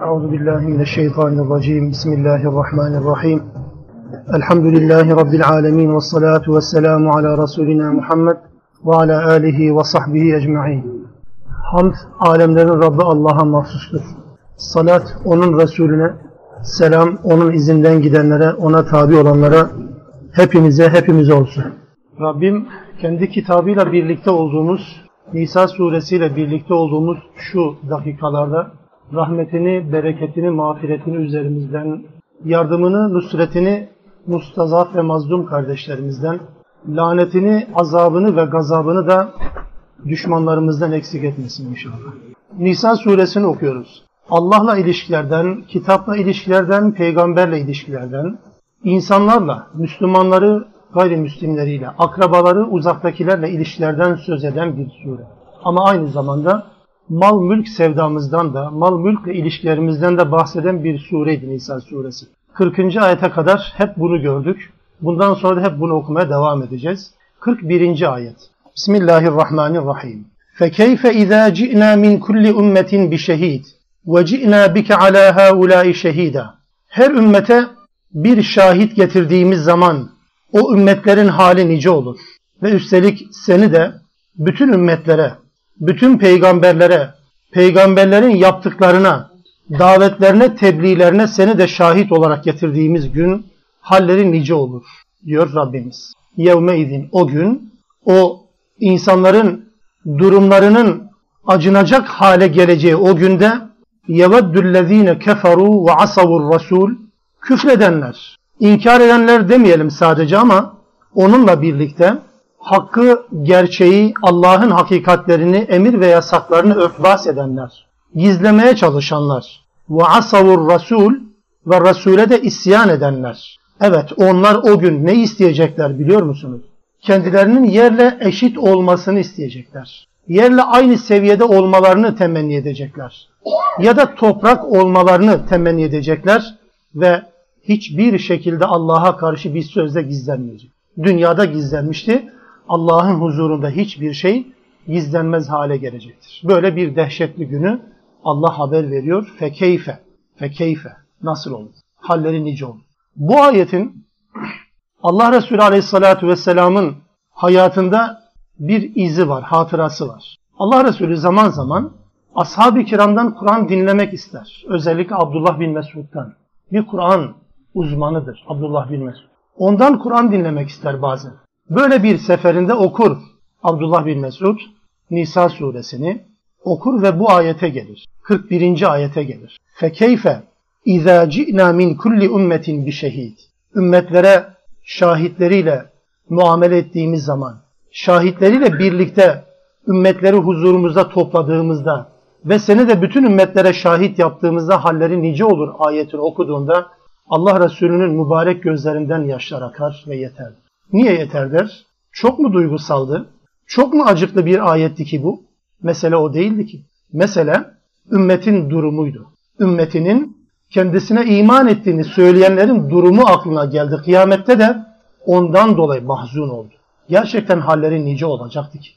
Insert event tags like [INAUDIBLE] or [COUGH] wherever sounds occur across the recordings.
Euzu billahi mineşşeytanirracim. Bismillahirrahmanirrahim. Elhamdülillahi rabbil alamin ve salatu vesselamu ala rasulina Muhammed ve ala alihi ve sahbihi ecmaîn. Hamd alemlerin Rabbi Allah'a mahsustur. Salat onun Resulüne, selam onun izinden gidenlere, ona tabi olanlara, hepimize hepimize olsun. Rabbim kendi kitabıyla birlikte olduğumuz, Nisa suresiyle birlikte olduğumuz şu dakikalarda rahmetini, bereketini, mağfiretini üzerimizden, yardımını, nusretini mustazaf ve mazlum kardeşlerimizden, lanetini, azabını ve gazabını da düşmanlarımızdan eksik etmesin inşallah. Nisa suresini okuyoruz. Allah'la ilişkilerden, kitapla ilişkilerden, peygamberle ilişkilerden, insanlarla, Müslümanları gayrimüslimleriyle, akrabaları uzaktakilerle ilişkilerden söz eden bir sure. Ama aynı zamanda mal mülk sevdamızdan da, mal mülkle ilişkilerimizden de bahseden bir sureydi Nisa suresi. 40. ayete kadar hep bunu gördük. Bundan sonra da hep bunu okumaya devam edeceğiz. 41. ayet. Bismillahirrahmanirrahim. فَكَيْفَ اِذَا جِئْنَا مِنْ كُلِّ اُمَّةٍ بِشَهِيدٍ وَجِئْنَا بِكَ عَلَى هَا اُولَٰئِ شَهِيدًا Her ümmete bir şahit getirdiğimiz zaman o ümmetlerin hali nice olur. Ve üstelik seni de bütün ümmetlere, bütün peygamberlere, peygamberlerin yaptıklarına, davetlerine, tebliğlerine seni de şahit olarak getirdiğimiz gün halleri nice olur diyor Rabbimiz. Yevme izin o gün o insanların durumlarının acınacak hale geleceği o günde yeveddüllezine keferu ve asavur rasul küfredenler, inkar edenler demeyelim sadece ama onunla birlikte hakkı, gerçeği, Allah'ın hakikatlerini, emir ve yasaklarını örtbas edenler, gizlemeye çalışanlar ve asavur rasul ve Resul'e de isyan edenler. Evet onlar o gün ne isteyecekler biliyor musunuz? Kendilerinin yerle eşit olmasını isteyecekler. Yerle aynı seviyede olmalarını temenni edecekler. Ya da toprak olmalarını temenni edecekler ve hiçbir şekilde Allah'a karşı bir sözde gizlenmeyecek. Dünyada gizlenmişti. Allah'ın huzurunda hiçbir şey gizlenmez hale gelecektir. Böyle bir dehşetli günü Allah haber veriyor. Fekeyfe. Fekeyfe. Nasıl olur? Halleri nice olur. Bu ayetin Allah Resulü Aleyhisselatü Vesselam'ın hayatında bir izi var, hatırası var. Allah Resulü zaman zaman ashab-ı kiramdan Kur'an dinlemek ister. Özellikle Abdullah bin Mesud'dan. Bir Kur'an uzmanıdır Abdullah bin Mesud. Ondan Kur'an dinlemek ister bazen. Böyle bir seferinde okur Abdullah bin Mesud Nisa suresini okur ve bu ayete gelir. 41. ayete gelir. Fekeyfe İzâ ci'nâ min kulli ümmetin bi şehid. Ümmetlere şahitleriyle muamele ettiğimiz zaman, şahitleriyle birlikte ümmetleri huzurumuzda topladığımızda ve seni de bütün ümmetlere şahit yaptığımızda halleri nice olur ayetini okuduğunda Allah Resulü'nün mübarek gözlerinden yaşlar akar ve yeter. Niye yeter der? Çok mu duygusaldı? Çok mu acıklı bir ayetti ki bu? Mesele o değildi ki. Mesele ümmetin durumuydu. Ümmetinin kendisine iman ettiğini söyleyenlerin durumu aklına geldi. Kıyamette de ondan dolayı mahzun oldu. Gerçekten halleri nice olacaktı ki.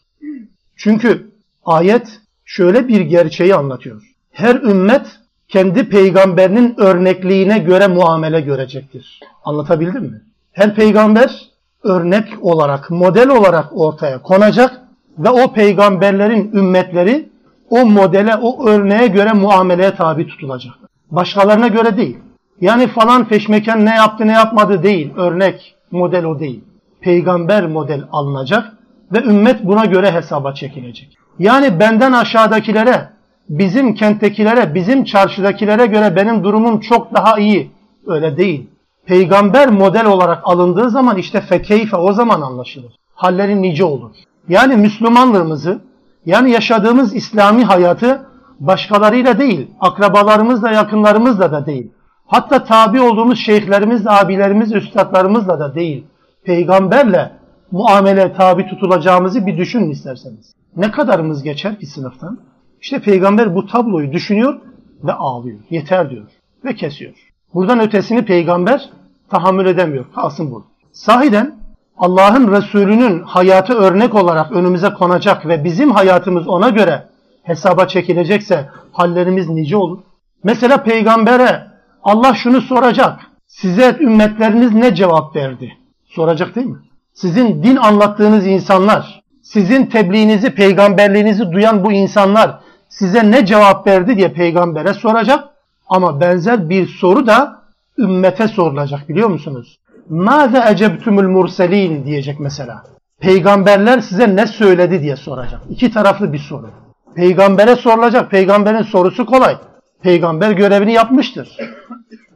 Çünkü ayet şöyle bir gerçeği anlatıyor. Her ümmet kendi peygamberinin örnekliğine göre muamele görecektir. Anlatabildim mi? Her peygamber örnek olarak, model olarak ortaya konacak ve o peygamberlerin ümmetleri o modele, o örneğe göre muameleye tabi tutulacak. Başkalarına göre değil. Yani falan feşmeken ne yaptı ne yapmadı değil. Örnek, model o değil. Peygamber model alınacak ve ümmet buna göre hesaba çekilecek. Yani benden aşağıdakilere, bizim kenttekilere, bizim çarşıdakilere göre benim durumum çok daha iyi. Öyle değil. Peygamber model olarak alındığı zaman işte fekeyfe o zaman anlaşılır. Halleri nice olur. Yani Müslümanlığımızı, yani yaşadığımız İslami hayatı başkalarıyla değil, akrabalarımızla, yakınlarımızla da değil. Hatta tabi olduğumuz şeyhlerimiz, abilerimiz, üstadlarımızla da değil. Peygamberle muamele tabi tutulacağımızı bir düşünün isterseniz. Ne kadarımız geçer ki sınıftan? İşte peygamber bu tabloyu düşünüyor ve ağlıyor. Yeter diyor ve kesiyor. Buradan ötesini peygamber tahammül edemiyor. Kalsın bu. Sahiden Allah'ın Resulü'nün hayatı örnek olarak önümüze konacak ve bizim hayatımız ona göre hesaba çekilecekse hallerimiz nice olur. Mesela peygambere Allah şunu soracak. Size ümmetleriniz ne cevap verdi? Soracak değil mi? Sizin din anlattığınız insanlar, sizin tebliğinizi, peygamberliğinizi duyan bu insanlar size ne cevap verdi diye peygambere soracak. Ama benzer bir soru da ümmete sorulacak biliyor musunuz? Mâze ecebtümül murselin diyecek mesela. Peygamberler size ne söyledi diye soracak. İki taraflı bir soru. Peygambere sorulacak. Peygamberin sorusu kolay. Peygamber görevini yapmıştır.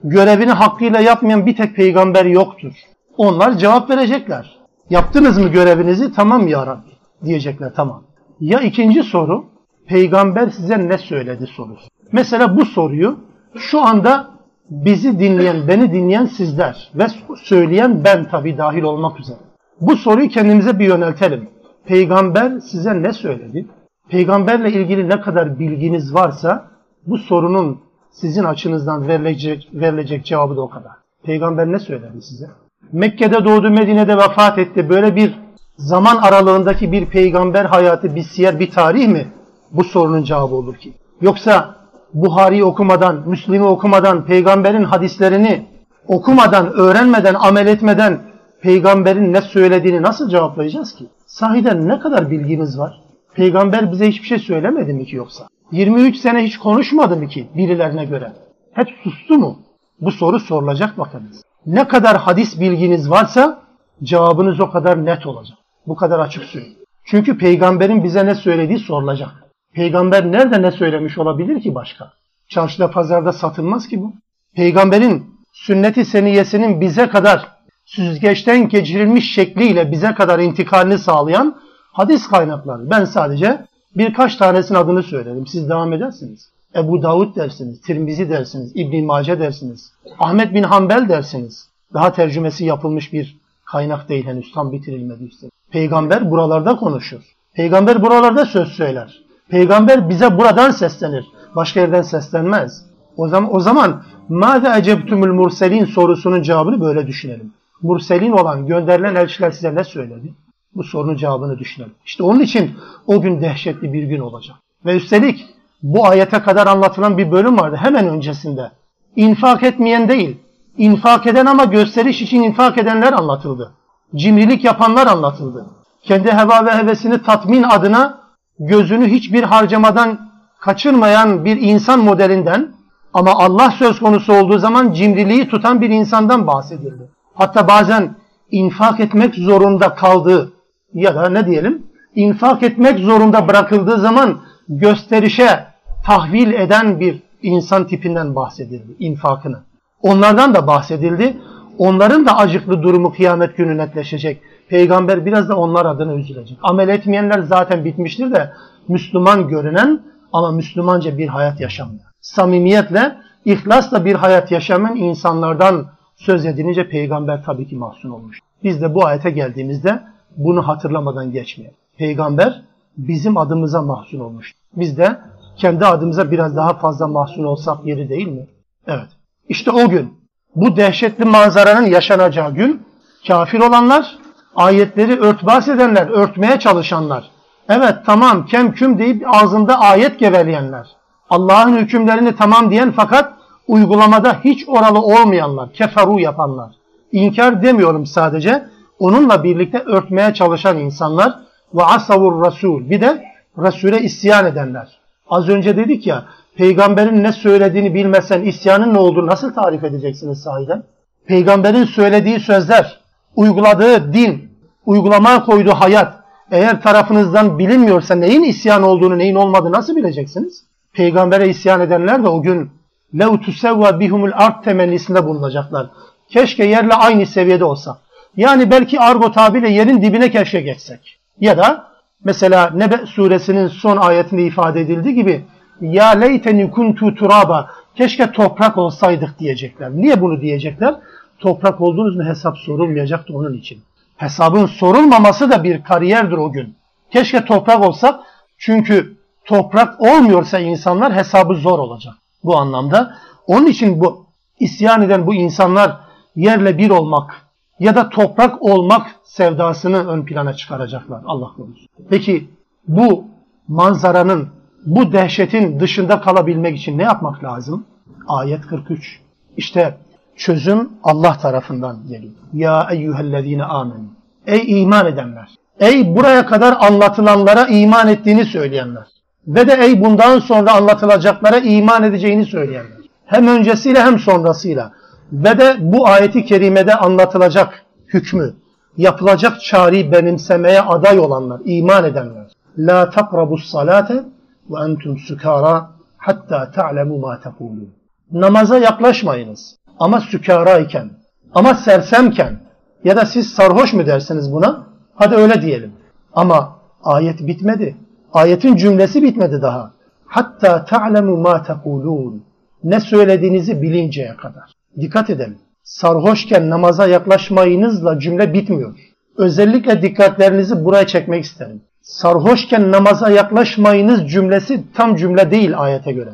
Görevini hakkıyla yapmayan bir tek peygamber yoktur. Onlar cevap verecekler. Yaptınız mı görevinizi? Tamam ya Rabbi diyecekler tamam. Ya ikinci soru peygamber size ne söyledi sorusu. Mesela bu soruyu şu anda bizi dinleyen, beni dinleyen sizler ve söyleyen ben tabii dahil olmak üzere. Bu soruyu kendimize bir yöneltelim. Peygamber size ne söyledi? Peygamberle ilgili ne kadar bilginiz varsa bu sorunun sizin açınızdan verilecek, verilecek cevabı da o kadar. Peygamber ne söyledi size? Mekke'de doğdu, Medine'de vefat etti. Böyle bir zaman aralığındaki bir peygamber hayatı, bir siyer, bir tarih mi bu sorunun cevabı olur ki? Yoksa Buhari okumadan, Müslim'i okumadan, peygamberin hadislerini okumadan, öğrenmeden, amel etmeden peygamberin ne söylediğini nasıl cevaplayacağız ki? Sahiden ne kadar bilgimiz var? Peygamber bize hiçbir şey söylemedi mi ki yoksa? 23 sene hiç konuşmadı mı ki birilerine göre? Hep sustu mu? Bu soru sorulacak bakınız. Ne kadar hadis bilginiz varsa cevabınız o kadar net olacak. Bu kadar açık söyleyeyim. Çünkü peygamberin bize ne söylediği sorulacak. Peygamber nerede ne söylemiş olabilir ki başka? Çarşıda pazarda satılmaz ki bu. Peygamberin sünneti seniyesinin bize kadar süzgeçten geçirilmiş şekliyle bize kadar intikalini sağlayan hadis kaynakları. Ben sadece birkaç tanesinin adını söyledim. Siz devam edersiniz. Ebu Davud dersiniz, Tirmizi dersiniz, İbn Mace dersiniz, Ahmet bin Hanbel dersiniz. Daha tercümesi yapılmış bir kaynak değil henüz tam bitirilmedi üstelik. Peygamber buralarda konuşur. Peygamber buralarda söz söyler. Peygamber bize buradan seslenir. Başka yerden seslenmez. O zaman o zaman Mâze ecebtümül murselin sorusunun cevabını böyle düşünelim. Murselin olan gönderilen elçiler size ne söyledi? Bu sorunun cevabını düşünelim. İşte onun için o gün dehşetli bir gün olacak. Ve üstelik bu ayete kadar anlatılan bir bölüm vardı hemen öncesinde. İnfak etmeyen değil, infak eden ama gösteriş için infak edenler anlatıldı. Cimrilik yapanlar anlatıldı. Kendi heva ve hevesini tatmin adına gözünü hiçbir harcamadan kaçırmayan bir insan modelinden ama Allah söz konusu olduğu zaman cimriliği tutan bir insandan bahsedildi. Hatta bazen infak etmek zorunda kaldığı ya da ne diyelim infak etmek zorunda bırakıldığı zaman gösterişe tahvil eden bir insan tipinden bahsedildi infakını. Onlardan da bahsedildi. Onların da acıklı durumu kıyamet günü netleşecek. Peygamber biraz da onlar adına üzülecek. Amel etmeyenler zaten bitmiştir de Müslüman görünen ama Müslümanca bir hayat yaşamıyor. Samimiyetle, ihlasla bir hayat yaşayan insanlardan söz edilince peygamber tabii ki mahzun olmuş. Biz de bu ayete geldiğimizde bunu hatırlamadan geçmeyelim. Peygamber bizim adımıza mahzun olmuş. Biz de kendi adımıza biraz daha fazla mahzun olsak yeri değil mi? Evet. İşte o gün, bu dehşetli manzaranın yaşanacağı gün, kafir olanlar, ayetleri örtbas edenler, örtmeye çalışanlar, evet tamam kem küm deyip ağzında ayet geveleyenler, Allah'ın hükümlerini tamam diyen fakat uygulamada hiç oralı olmayanlar, keferu yapanlar, inkar demiyorum sadece, onunla birlikte örtmeye çalışan insanlar ve asavur rasul, bir de Resul'e isyan edenler. Az önce dedik ya, peygamberin ne söylediğini bilmesen isyanın ne olduğunu nasıl tarif edeceksiniz sahiden? Peygamberin söylediği sözler, uyguladığı din, uygulamaya koyduğu hayat eğer tarafınızdan bilinmiyorsa neyin isyan olduğunu, neyin olmadığını nasıl bileceksiniz? Peygambere isyan edenler de o gün لَوْ تُسَوَّى bihumul art temennisinde bulunacaklar. Keşke yerle aynı seviyede olsak. Yani belki argo tabiyle yerin dibine keşke geçsek. Ya da mesela Nebe suresinin son ayetinde ifade edildiği gibi ya leyteni kuntu turaba keşke toprak olsaydık diyecekler. Niye bunu diyecekler? Toprak olduğunuz mu hesap sorulmayacaktı onun için. Hesabın sorulmaması da bir kariyerdir o gün. Keşke toprak olsak çünkü toprak olmuyorsa insanlar hesabı zor olacak bu anlamda. Onun için bu isyan eden bu insanlar yerle bir olmak ya da toprak olmak sevdasını ön plana çıkaracaklar Allah korusun. Peki bu manzaranın, bu dehşetin dışında kalabilmek için ne yapmak lazım? Ayet 43. İşte çözüm Allah tarafından geliyor. Ya eyyühellezine amen. Ey iman edenler. Ey buraya kadar anlatılanlara iman ettiğini söyleyenler. Ve de ey bundan sonra anlatılacaklara iman edeceğini söyleyenler. Hem öncesiyle hem sonrasıyla. Ve de bu ayeti kerimede anlatılacak hükmü, yapılacak çağrıyı benimsemeye aday olanlar, iman edenler. La takrabus salate ve entum sukara hatta ta'lemu ma tekulun. Namaza yaklaşmayınız ama sükara iken, ama sersemken ya da siz sarhoş mu dersiniz buna? Hadi öyle diyelim. Ama ayet bitmedi. Ayetin cümlesi bitmedi daha. Hatta ta'lemu ma tekulun. Ne söylediğinizi bilinceye kadar. Dikkat edelim. Sarhoşken namaza yaklaşmayınızla cümle bitmiyor. Özellikle dikkatlerinizi buraya çekmek isterim. Sarhoşken namaza yaklaşmayınız cümlesi tam cümle değil ayete göre.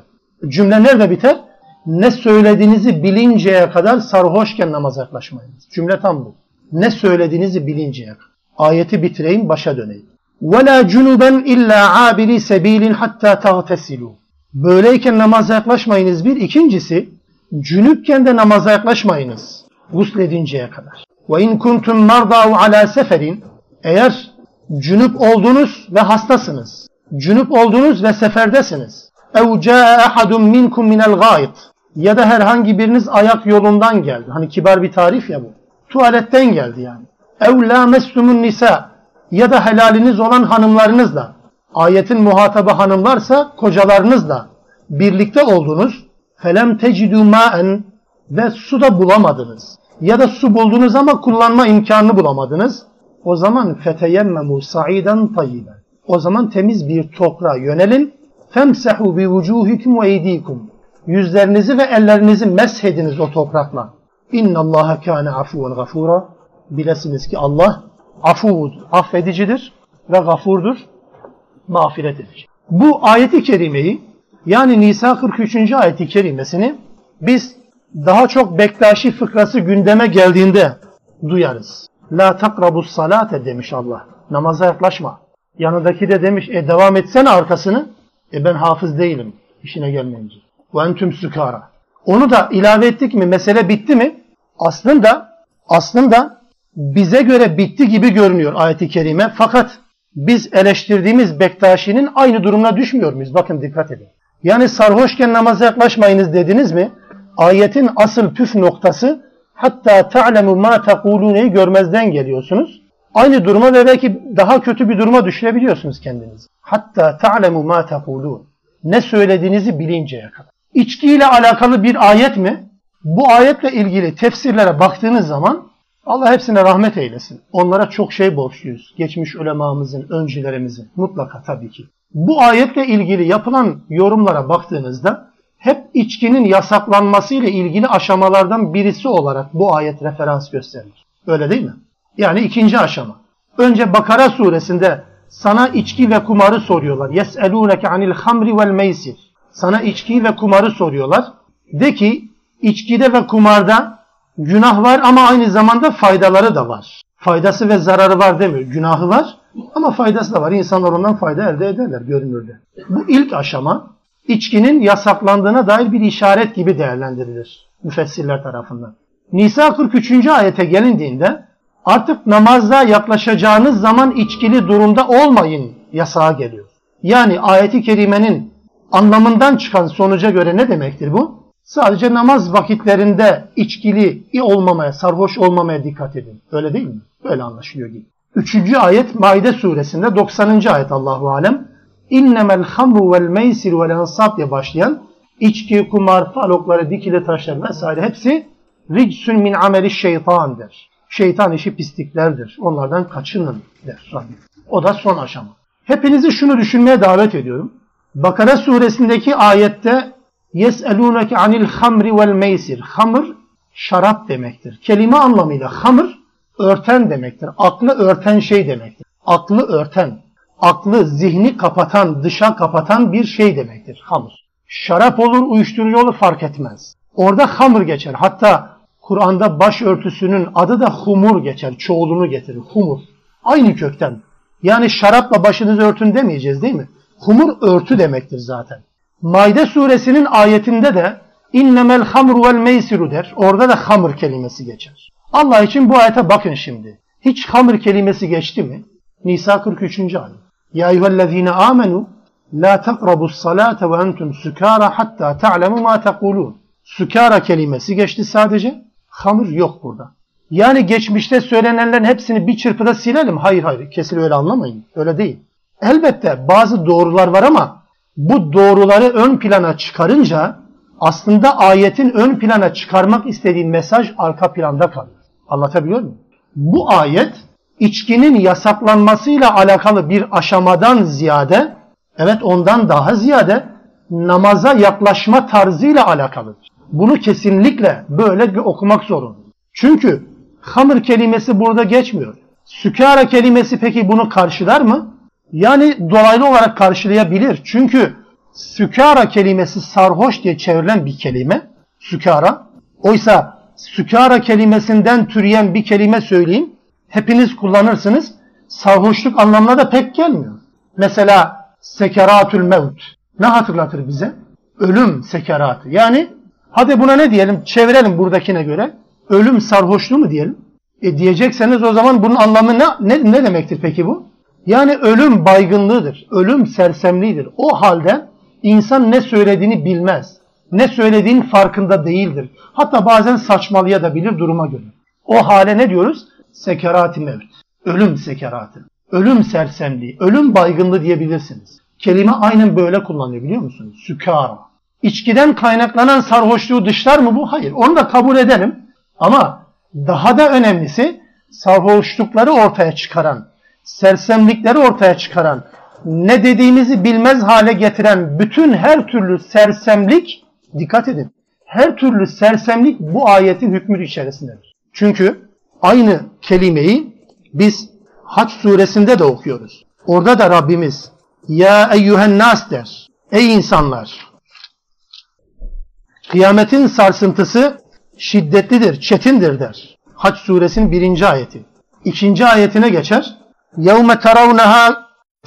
Cümle nerede biter? Ne söylediğinizi bilinceye kadar sarhoşken namaza yaklaşmayınız. Cümle tam bu. Ne söylediğinizi bilinceye kadar. Ayeti bitireyim başa döneyim. وَلَا جُنُبًا اِلَّا عَابِرِ سَب۪يلٍ حَتَّى تَغْتَسِلُوا Böyleyken namaza yaklaşmayınız bir. İkincisi, cünüpken de namaza yaklaşmayınız. Gusledinceye kadar. وَاِنْ كُنْتُمْ مَرْضَاوْ عَلَى seferin Eğer cünüp oldunuz ve hastasınız. Cünüp oldunuz ve seferdesiniz. اَوْ جَاءَ اَحَدٌ مِنْكُمْ مِنَ الْغَائِطِ ya da herhangi biriniz ayak yolundan geldi. Hani kibar bir tarif ya bu. Tuvaletten geldi yani. Ev la mesumun nisa ya da helaliniz olan hanımlarınızla. Ayetin muhatabı hanımlarsa kocalarınızla birlikte oldunuz. Felem tecidü ma'en ve su da bulamadınız. Ya da su buldunuz ama kullanma imkanını bulamadınız. O zaman feteyemmemu sa'iden tayyiben. O zaman temiz bir toprağa yönelin. Femsehu bi vucuhikum ve eydikum Yüzlerinizi ve ellerinizi meshediniz o toprakla. İnna Allaha kana afuven gafura. Bilesiniz ki Allah afuvud, affedicidir ve gafurdur, mağfiret edici. Bu ayeti kerimeyi yani Nisa 43. ayeti kerimesini biz daha çok Bektaşi fıkrası gündeme geldiğinde duyarız. La takrabus salate demiş Allah. Namaza yaklaşma. Yanındaki de demiş e devam etsene arkasını. E ben hafız değilim işine gelmeyince. Ve entüm. Onu da ilave ettik mi mesele bitti mi? Aslında aslında bize göre bitti gibi görünüyor ayeti kerime. Fakat biz eleştirdiğimiz Bektaşi'nin aynı durumuna düşmüyor muyuz? Bakın dikkat edin. Yani sarhoşken namaza yaklaşmayınız dediniz mi? Ayetin asıl püf noktası hatta ta'lemu ma tekuluneyi görmezden geliyorsunuz. Aynı duruma ve belki daha kötü bir duruma düşürebiliyorsunuz kendinizi. Hatta ta'lemu ma tekulun. Ne söylediğinizi bilinceye kadar. İçkiyle alakalı bir ayet mi? Bu ayetle ilgili tefsirlere baktığınız zaman Allah hepsine rahmet eylesin. Onlara çok şey borçluyuz. Geçmiş ulemamızın, öncülerimizin. Mutlaka tabii ki. Bu ayetle ilgili yapılan yorumlara baktığınızda hep içkinin yasaklanması ile ilgili aşamalardan birisi olarak bu ayet referans gösterilir. Öyle değil mi? Yani ikinci aşama. Önce Bakara suresinde sana içki ve kumarı soruyorlar. Yes'elûneke anil hamri vel meysir. Sana içki ve kumarı soruyorlar. De ki içkide ve kumarda günah var ama aynı zamanda faydaları da var. Faydası ve zararı var demiyor. Günahı var ama faydası da var. İnsanlar ondan fayda elde ederler görünürde. Bu ilk aşama içkinin yasaklandığına dair bir işaret gibi değerlendirilir müfessirler tarafından. Nisa 43. ayete gelindiğinde artık namazda yaklaşacağınız zaman içkili durumda olmayın yasağı geliyor. Yani ayeti kerimenin anlamından çıkan sonuca göre ne demektir bu? Sadece namaz vakitlerinde içkili olmamaya, sarhoş olmamaya dikkat edin. Öyle değil mi? Böyle anlaşılıyor gibi. Üçüncü ayet Maide suresinde 90. ayet Allahu Alem. İnnemel hamru vel meysir vel ensab diye başlayan içki, kumar, falokları, dikili taşlar vesaire hepsi ricsun min ameli şeytandır. Şeytan işi pisliklerdir. Onlardan kaçının der. O da son aşama. Hepinizi şunu düşünmeye davet ediyorum. Bakara suresindeki ayette Yes'elûneke anil hamri vel meysir. Hamır şarap demektir. Kelime anlamıyla hamır örten demektir. Aklı örten şey demektir. Aklı örten, aklı zihni kapatan, dışa kapatan bir şey demektir hamır. Şarap olur, uyuşturucu olur fark etmez. Orada hamır geçer. Hatta Kur'an'da başörtüsünün adı da humur geçer. Çoğulunu getirir. Humur. Aynı kökten. Yani şarapla başınızı örtün demeyeceğiz değil mi? Humur örtü demektir zaten. Maide suresinin ayetinde de innemel hamru vel meysiru der. Orada da hamır kelimesi geçer. Allah için bu ayete bakın şimdi. Hiç hamır kelimesi geçti mi? Nisa 43. ayet. Ya eyyühellezine amenu la takrabus salate ve entum sükara hatta ta'lemu ma tekulun. Sükara kelimesi geçti sadece. Hamır yok burada. Yani geçmişte söylenenlerin hepsini bir çırpıda silelim. Hayır hayır kesin öyle anlamayın. Öyle değil. Elbette bazı doğrular var ama bu doğruları ön plana çıkarınca aslında ayetin ön plana çıkarmak istediği mesaj arka planda kalıyor. Anlatabiliyor muyum? Bu ayet içkinin yasaklanmasıyla alakalı bir aşamadan ziyade evet ondan daha ziyade namaza yaklaşma tarzıyla alakalıdır. Bunu kesinlikle böyle okumak zorunda. Çünkü hamır kelimesi burada geçmiyor. Sükara kelimesi peki bunu karşılar mı? Yani dolaylı olarak karşılayabilir. Çünkü sükara kelimesi sarhoş diye çevrilen bir kelime. Sükara. Oysa sükara kelimesinden türeyen bir kelime söyleyeyim. Hepiniz kullanırsınız. Sarhoşluk anlamına da pek gelmiyor. Mesela sekeratül mevt. Ne hatırlatır bize? Ölüm sekeratı. Yani hadi buna ne diyelim? Çevirelim buradakine göre. Ölüm sarhoşluğu mu diyelim? E diyecekseniz o zaman bunun anlamı ne, ne, ne demektir peki bu? Yani ölüm baygınlığıdır. Ölüm sersemliğidir. O halde insan ne söylediğini bilmez. Ne söylediğinin farkında değildir. Hatta bazen saçmalayabilir duruma göre. O hale ne diyoruz? Sekerati mevt. Ölüm sekeratı. Ölüm sersemliği. Ölüm baygınlığı diyebilirsiniz. Kelime aynen böyle kullanıyor biliyor musunuz? Sükara. İçkiden kaynaklanan sarhoşluğu dışlar mı bu? Hayır. Onu da kabul edelim. Ama daha da önemlisi sarhoşlukları ortaya çıkaran, sersemlikleri ortaya çıkaran, ne dediğimizi bilmez hale getiren bütün her türlü sersemlik, dikkat edin, her türlü sersemlik bu ayetin hükmü içerisindedir. Çünkü aynı kelimeyi biz Haç suresinde de okuyoruz. Orada da Rabbimiz ya eyyühen nas der. Ey insanlar! Kıyametin sarsıntısı şiddetlidir, çetindir der. Haç suresinin birinci ayeti. İkinci ayetine geçer. يَوْمَ تَرَوْنَهَا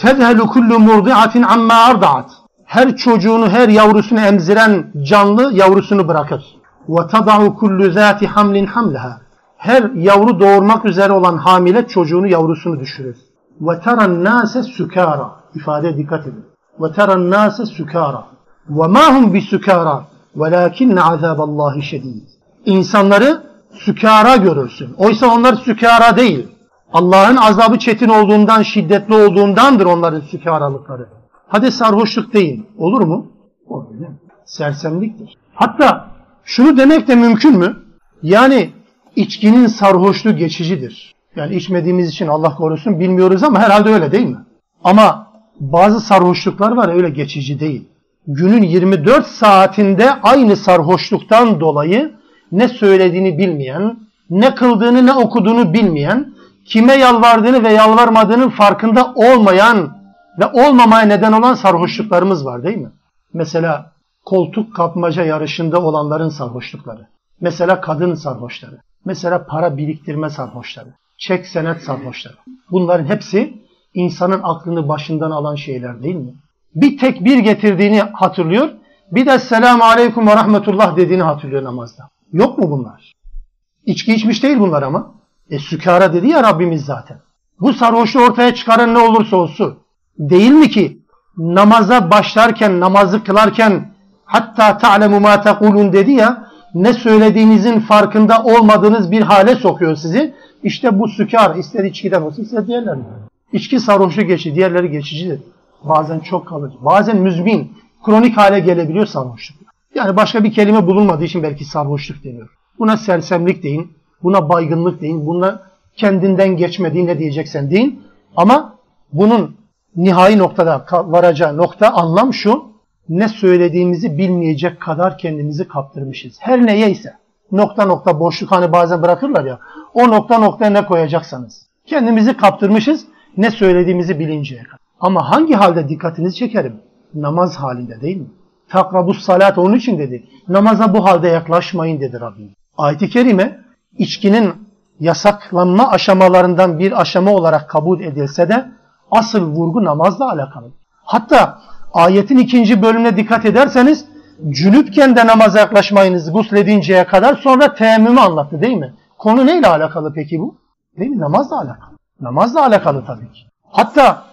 تَذْهَلُ كُلُّ مُرْضِعَةٍ عَمَّا أَرْضَعَتْ Her çocuğunu, her yavrusunu emziren canlı yavrusunu bırakır. وَتَضَعُ كُلُّ ذَاتِ حَمْلٍ حَمْلَهَا Her yavru doğurmak üzere olan hamile çocuğunu, yavrusunu düşürür. وَتَرَى النَّاسَ سُكَارًا ifade dikkat edin. وَتَرَى النَّاسَ سُكَارًا وَمَا هُمْ بِسُكَارًا وَلَاكِنَّ عَذَابَ اللّٰهِ شَد۪يدٍ İnsanları sükara görürsün. Oysa onlar sükara değil. Allah'ın azabı çetin olduğundan, şiddetli olduğundandır onların sükaralıkları. Hadi sarhoşluk değil. Olur mu? Olur? Sersemliktir. Hatta şunu demek de mümkün mü? Yani içkinin sarhoşluğu geçicidir. Yani içmediğimiz için Allah korusun bilmiyoruz ama herhalde öyle değil mi? Ama bazı sarhoşluklar var öyle geçici değil. Günün 24 saatinde aynı sarhoşluktan dolayı ne söylediğini bilmeyen, ne kıldığını ne okuduğunu bilmeyen, kime yalvardığını ve yalvarmadığının farkında olmayan ve olmamaya neden olan sarhoşluklarımız var değil mi? Mesela koltuk kapmaca yarışında olanların sarhoşlukları. Mesela kadın sarhoşları. Mesela para biriktirme sarhoşları. Çek senet sarhoşları. Bunların hepsi insanın aklını başından alan şeyler değil mi? Bir tek bir getirdiğini hatırlıyor. Bir de selamu aleyküm ve rahmetullah dediğini hatırlıyor namazda. Yok mu bunlar? İçki içmiş değil bunlar ama. E sükara dedi ya Rabbimiz zaten. Bu sarhoşluğu ortaya çıkaran ne olursa olsun. Değil mi ki namaza başlarken, namazı kılarken hatta ta'lemu ma tekulun dedi ya ne söylediğinizin farkında olmadığınız bir hale sokuyor sizi. İşte bu sükar ister içkiden olsun ister diğerlerinden. İçki sarhoşu geçici, diğerleri geçicidir. Bazen çok kalıcı, bazen müzmin, kronik hale gelebiliyor sarhoşluk. Yani başka bir kelime bulunmadığı için belki sarhoşluk deniyor. Buna sersemlik deyin, buna baygınlık deyin, buna kendinden geçme deyin, ne diyeceksen deyin. Ama bunun nihai noktada varacağı nokta anlam şu, ne söylediğimizi bilmeyecek kadar kendimizi kaptırmışız. Her neyse, nokta nokta boşluk hani bazen bırakırlar ya, o nokta noktaya ne koyacaksanız. Kendimizi kaptırmışız, ne söylediğimizi bilinceye kadar. Ama hangi halde dikkatinizi çekerim? Namaz halinde değil mi? Takrabus salat onun için dedi. Namaza bu halde yaklaşmayın dedi Rabbim. Ayet-i Kerime içkinin yasaklanma aşamalarından bir aşama olarak kabul edilse de asıl vurgu namazla alakalı. Hatta ayetin ikinci bölümüne dikkat ederseniz Cünüpken de namaza yaklaşmayınız gusledinceye kadar sonra teyemmümü anlattı değil mi? Konu neyle alakalı peki bu? Değil mi? Namazla alakalı. Namazla alakalı tabii ki. Hatta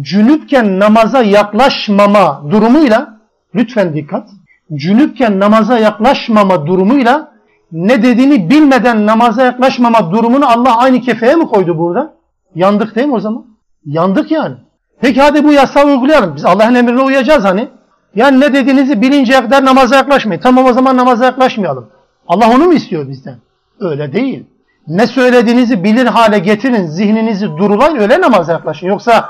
cünüpken namaza yaklaşmama durumuyla lütfen dikkat. Cünüpken namaza yaklaşmama durumuyla ne dediğini bilmeden namaza yaklaşmama durumunu Allah aynı kefeye mi koydu burada? Yandık değil mi o zaman? Yandık yani. Peki hadi bu yasağı uygulayalım. Biz Allah'ın emrine uyacağız hani. Yani ne dediğinizi bilinceye kadar namaza yaklaşmayın. Tamam o zaman namaza yaklaşmayalım. Allah onu mu istiyor bizden? Öyle değil. Ne söylediğinizi bilir hale getirin, zihninizi durulayın öyle namaza yaklaşın. Yoksa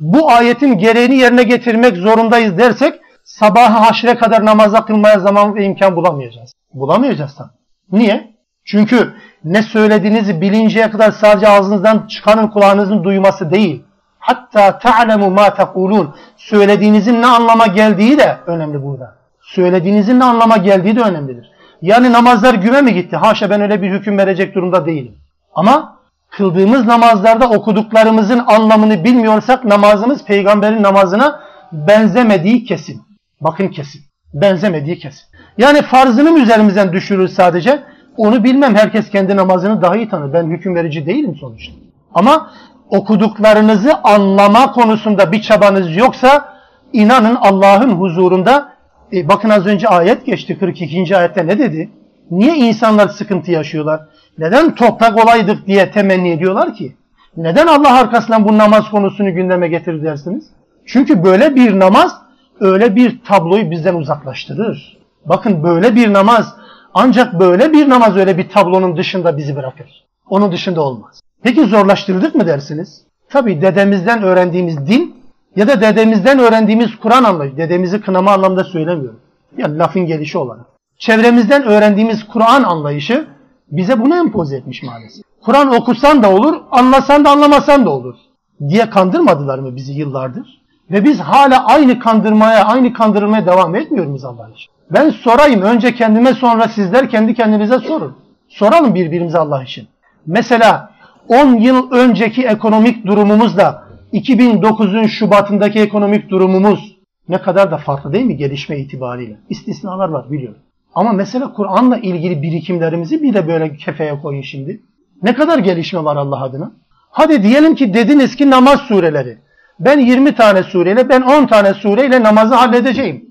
bu ayetin gereğini yerine getirmek zorundayız dersek sabahı haşre kadar namaza kılmaya zaman ve imkan bulamayacağız. Bulamayacağız tabii. Niye? Çünkü ne söylediğinizi bilinceye kadar sadece ağzınızdan çıkanın kulağınızın duyması değil. Hatta ta'lemu ma tekulun. Söylediğinizin ne anlama geldiği de önemli burada. Söylediğinizin ne anlama geldiği de önemlidir. Yani namazlar güme mi gitti? Haşa ben öyle bir hüküm verecek durumda değilim. Ama kıldığımız namazlarda okuduklarımızın anlamını bilmiyorsak namazımız peygamberin namazına benzemediği kesin. Bakın kesin. Benzemediği kesin. Yani farzını mı üzerimizden düşürür sadece? Onu bilmem. Herkes kendi namazını daha iyi tanır. Ben hüküm verici değilim sonuçta. Ama okuduklarınızı anlama konusunda bir çabanız yoksa inanın Allah'ın huzurunda e, bakın az önce ayet geçti 42. ayette ne dedi? Niye insanlar sıkıntı yaşıyorlar? Neden toprak olaydık diye temenni ediyorlar ki? Neden Allah arkasından bu namaz konusunu gündeme getirir dersiniz? Çünkü böyle bir namaz öyle bir tabloyu bizden uzaklaştırır. Bakın böyle bir namaz ancak böyle bir namaz öyle bir tablonun dışında bizi bırakır. Onun dışında olmaz. Peki zorlaştırdık mı dersiniz? Tabi dedemizden öğrendiğimiz din ya da dedemizden öğrendiğimiz Kur'an anlayışı. Dedemizi kınama anlamda söylemiyorum. Yani lafın gelişi olarak. Çevremizden öğrendiğimiz Kur'an anlayışı bize bunu empoze etmiş maalesef. Kur'an okusan da olur, anlasan da anlamasan da olur diye kandırmadılar mı bizi yıllardır? Ve biz hala aynı kandırmaya, aynı kandırılmaya devam etmiyor muyuz Allah için? Ben sorayım önce kendime sonra sizler kendi kendinize sorun. Soralım birbirimize Allah için. Mesela 10 yıl önceki ekonomik durumumuzla 2009'un Şubat'ındaki ekonomik durumumuz ne kadar da farklı değil mi gelişme itibariyle? İstisnalar var biliyorum. Ama mesela Kur'an'la ilgili birikimlerimizi bir de böyle kefeye koyun şimdi. Ne kadar gelişme var Allah adına? Hadi diyelim ki dediniz ki namaz sureleri. Ben 20 tane sureyle, ben 10 tane sureyle namazı halledeceğim.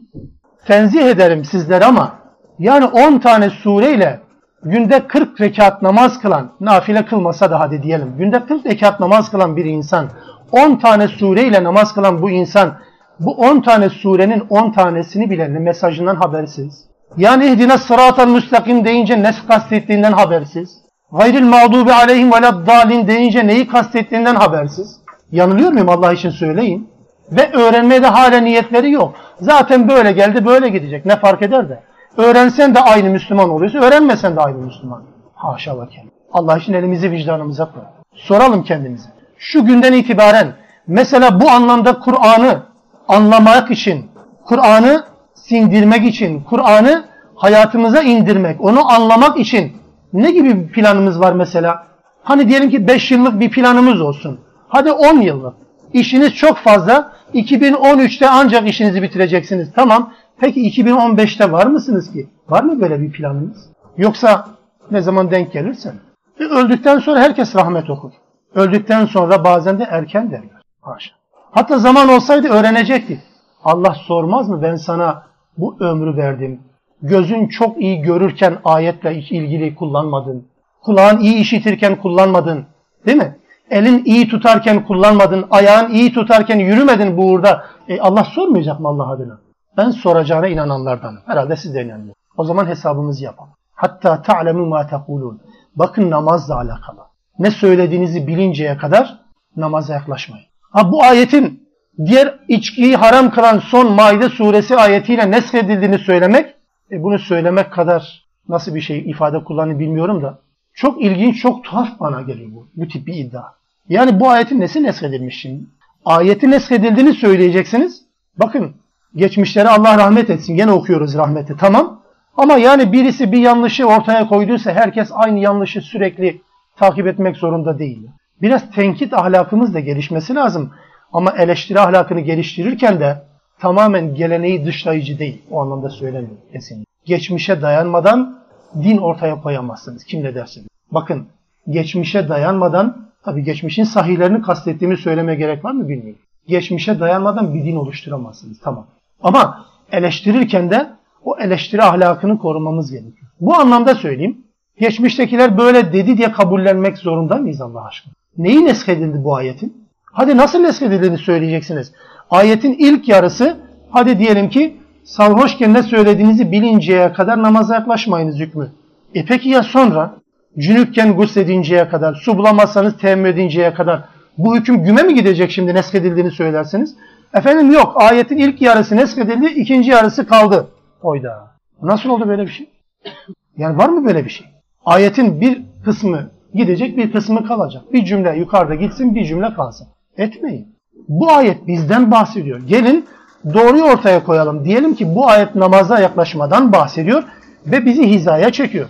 Tenzih ederim sizlere ama yani 10 tane sureyle günde 40 rekat namaz kılan, nafile kılmasa da hadi diyelim, günde 40 rekat namaz kılan bir insan, 10 tane sureyle namaz kılan bu insan, bu 10 tane surenin 10 tanesini bilen mesajından habersiz. Yani ihdine sıratel müstakim deyince ne kastettiğinden habersiz. Gayril mağdubi aleyhim veleddalin deyince neyi kastettiğinden habersiz. Yanılıyor muyum Allah için söyleyin. Ve öğrenmeye de hala niyetleri yok. Zaten böyle geldi böyle gidecek ne fark eder de. Öğrensen de aynı Müslüman oluyorsun, öğrenmesen de aynı Müslüman. Haşa ve. Allah için elimizi vicdanımıza koy. Soralım kendimize. Şu günden itibaren mesela bu anlamda Kur'an'ı anlamak için, Kur'an'ı sindirmek için, Kur'an'ı hayatımıza indirmek, onu anlamak için ne gibi bir planımız var mesela? Hani diyelim ki 5 yıllık bir planımız olsun. Hadi 10 yıllık. İşiniz çok fazla. 2013'te ancak işinizi bitireceksiniz. Tamam. Peki 2015'te var mısınız ki? Var mı böyle bir planınız? Yoksa ne zaman denk gelirse? E öldükten sonra herkes rahmet okur. Öldükten sonra bazen de erken derler. Haşa. Hatta zaman olsaydı öğrenecekti. Allah sormaz mı ben sana bu ömrü verdim. Gözün çok iyi görürken ayetle ilgili kullanmadın. Kulağın iyi işitirken kullanmadın. Değil mi? Elin iyi tutarken kullanmadın. Ayağın iyi tutarken yürümedin bu uğurda. E Allah sormayacak mı Allah adına? Ben soracağına inananlardanım. Herhalde siz de inanmıyorsunuz. O zaman hesabımızı yapalım. Hatta ta'lemu ma tekulun. Bakın namazla alakalı. Ne söylediğinizi bilinceye kadar namaza yaklaşmayın. Ha bu ayetin diğer içkiyi haram kılan son Maide suresi ayetiyle nesredildiğini söylemek, e bunu söylemek kadar nasıl bir şey ifade kullanı bilmiyorum da çok ilginç, çok tuhaf bana geliyor bu, bu tip bir iddia. Yani bu ayetin nesi nesredilmiş şimdi? Ayetin nesredildiğini söyleyeceksiniz. Bakın geçmişlere Allah rahmet etsin. Gene okuyoruz rahmeti tamam. Ama yani birisi bir yanlışı ortaya koyduysa herkes aynı yanlışı sürekli takip etmek zorunda değil. Biraz tenkit ahlakımız da gelişmesi lazım. Ama eleştiri ahlakını geliştirirken de tamamen geleneği dışlayıcı değil. O anlamda söylemiyorum kesinlikle. Geçmişe dayanmadan din ortaya koyamazsınız. Kim ne derse. Bakın geçmişe dayanmadan tabi geçmişin sahihlerini kastettiğimi söylemeye gerek var mı bilmiyorum. Geçmişe dayanmadan bir din oluşturamazsınız. Tamam. Ama eleştirirken de o eleştiri ahlakını korumamız gerekiyor. Bu anlamda söyleyeyim. Geçmiştekiler böyle dedi diye kabullenmek zorunda mıyız Allah aşkına? Neyi neshedildi bu ayetin? Hadi nasıl neshedildiğini söyleyeceksiniz. Ayetin ilk yarısı hadi diyelim ki sarhoşken ne söylediğinizi bilinceye kadar namaza yaklaşmayınız hükmü. E peki ya sonra? Cünüpken gusledinceye kadar, su bulamazsanız temmü edinceye kadar bu hüküm güme mi gidecek şimdi neskedildiğini söylersiniz? Efendim yok ayetin ilk yarısı neskedildi, ikinci yarısı kaldı. Oyda. Nasıl oldu böyle bir şey? [COUGHS] Yani var mı böyle bir şey? Ayetin bir kısmı gidecek, bir kısmı kalacak. Bir cümle yukarıda gitsin, bir cümle kalsın. Etmeyin. Bu ayet bizden bahsediyor. Gelin doğruyu ortaya koyalım. Diyelim ki bu ayet namaza yaklaşmadan bahsediyor ve bizi hizaya çekiyor.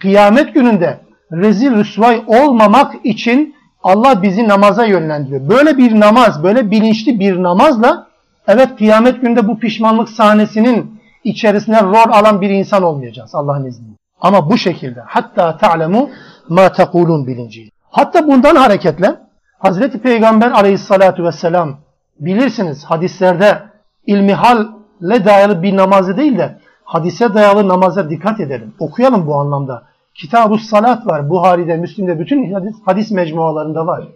Kıyamet gününde rezil rüsvay olmamak için Allah bizi namaza yönlendiriyor. Böyle bir namaz, böyle bilinçli bir namazla evet kıyamet gününde bu pişmanlık sahnesinin içerisine rol alan bir insan olmayacağız Allah'ın izniyle. Ama bu şekilde hatta ta'lemu ma takulun bilinciyle. Hatta bundan hareketle Hazreti Peygamber aleyhissalatu vesselam bilirsiniz hadislerde ilmihalle dayalı bir namazı değil de hadise dayalı namaza dikkat edelim. Okuyalım bu anlamda. Kitab-ı Salat var. Buhari'de, Müslim'de bütün hadis, hadis mecmualarında var.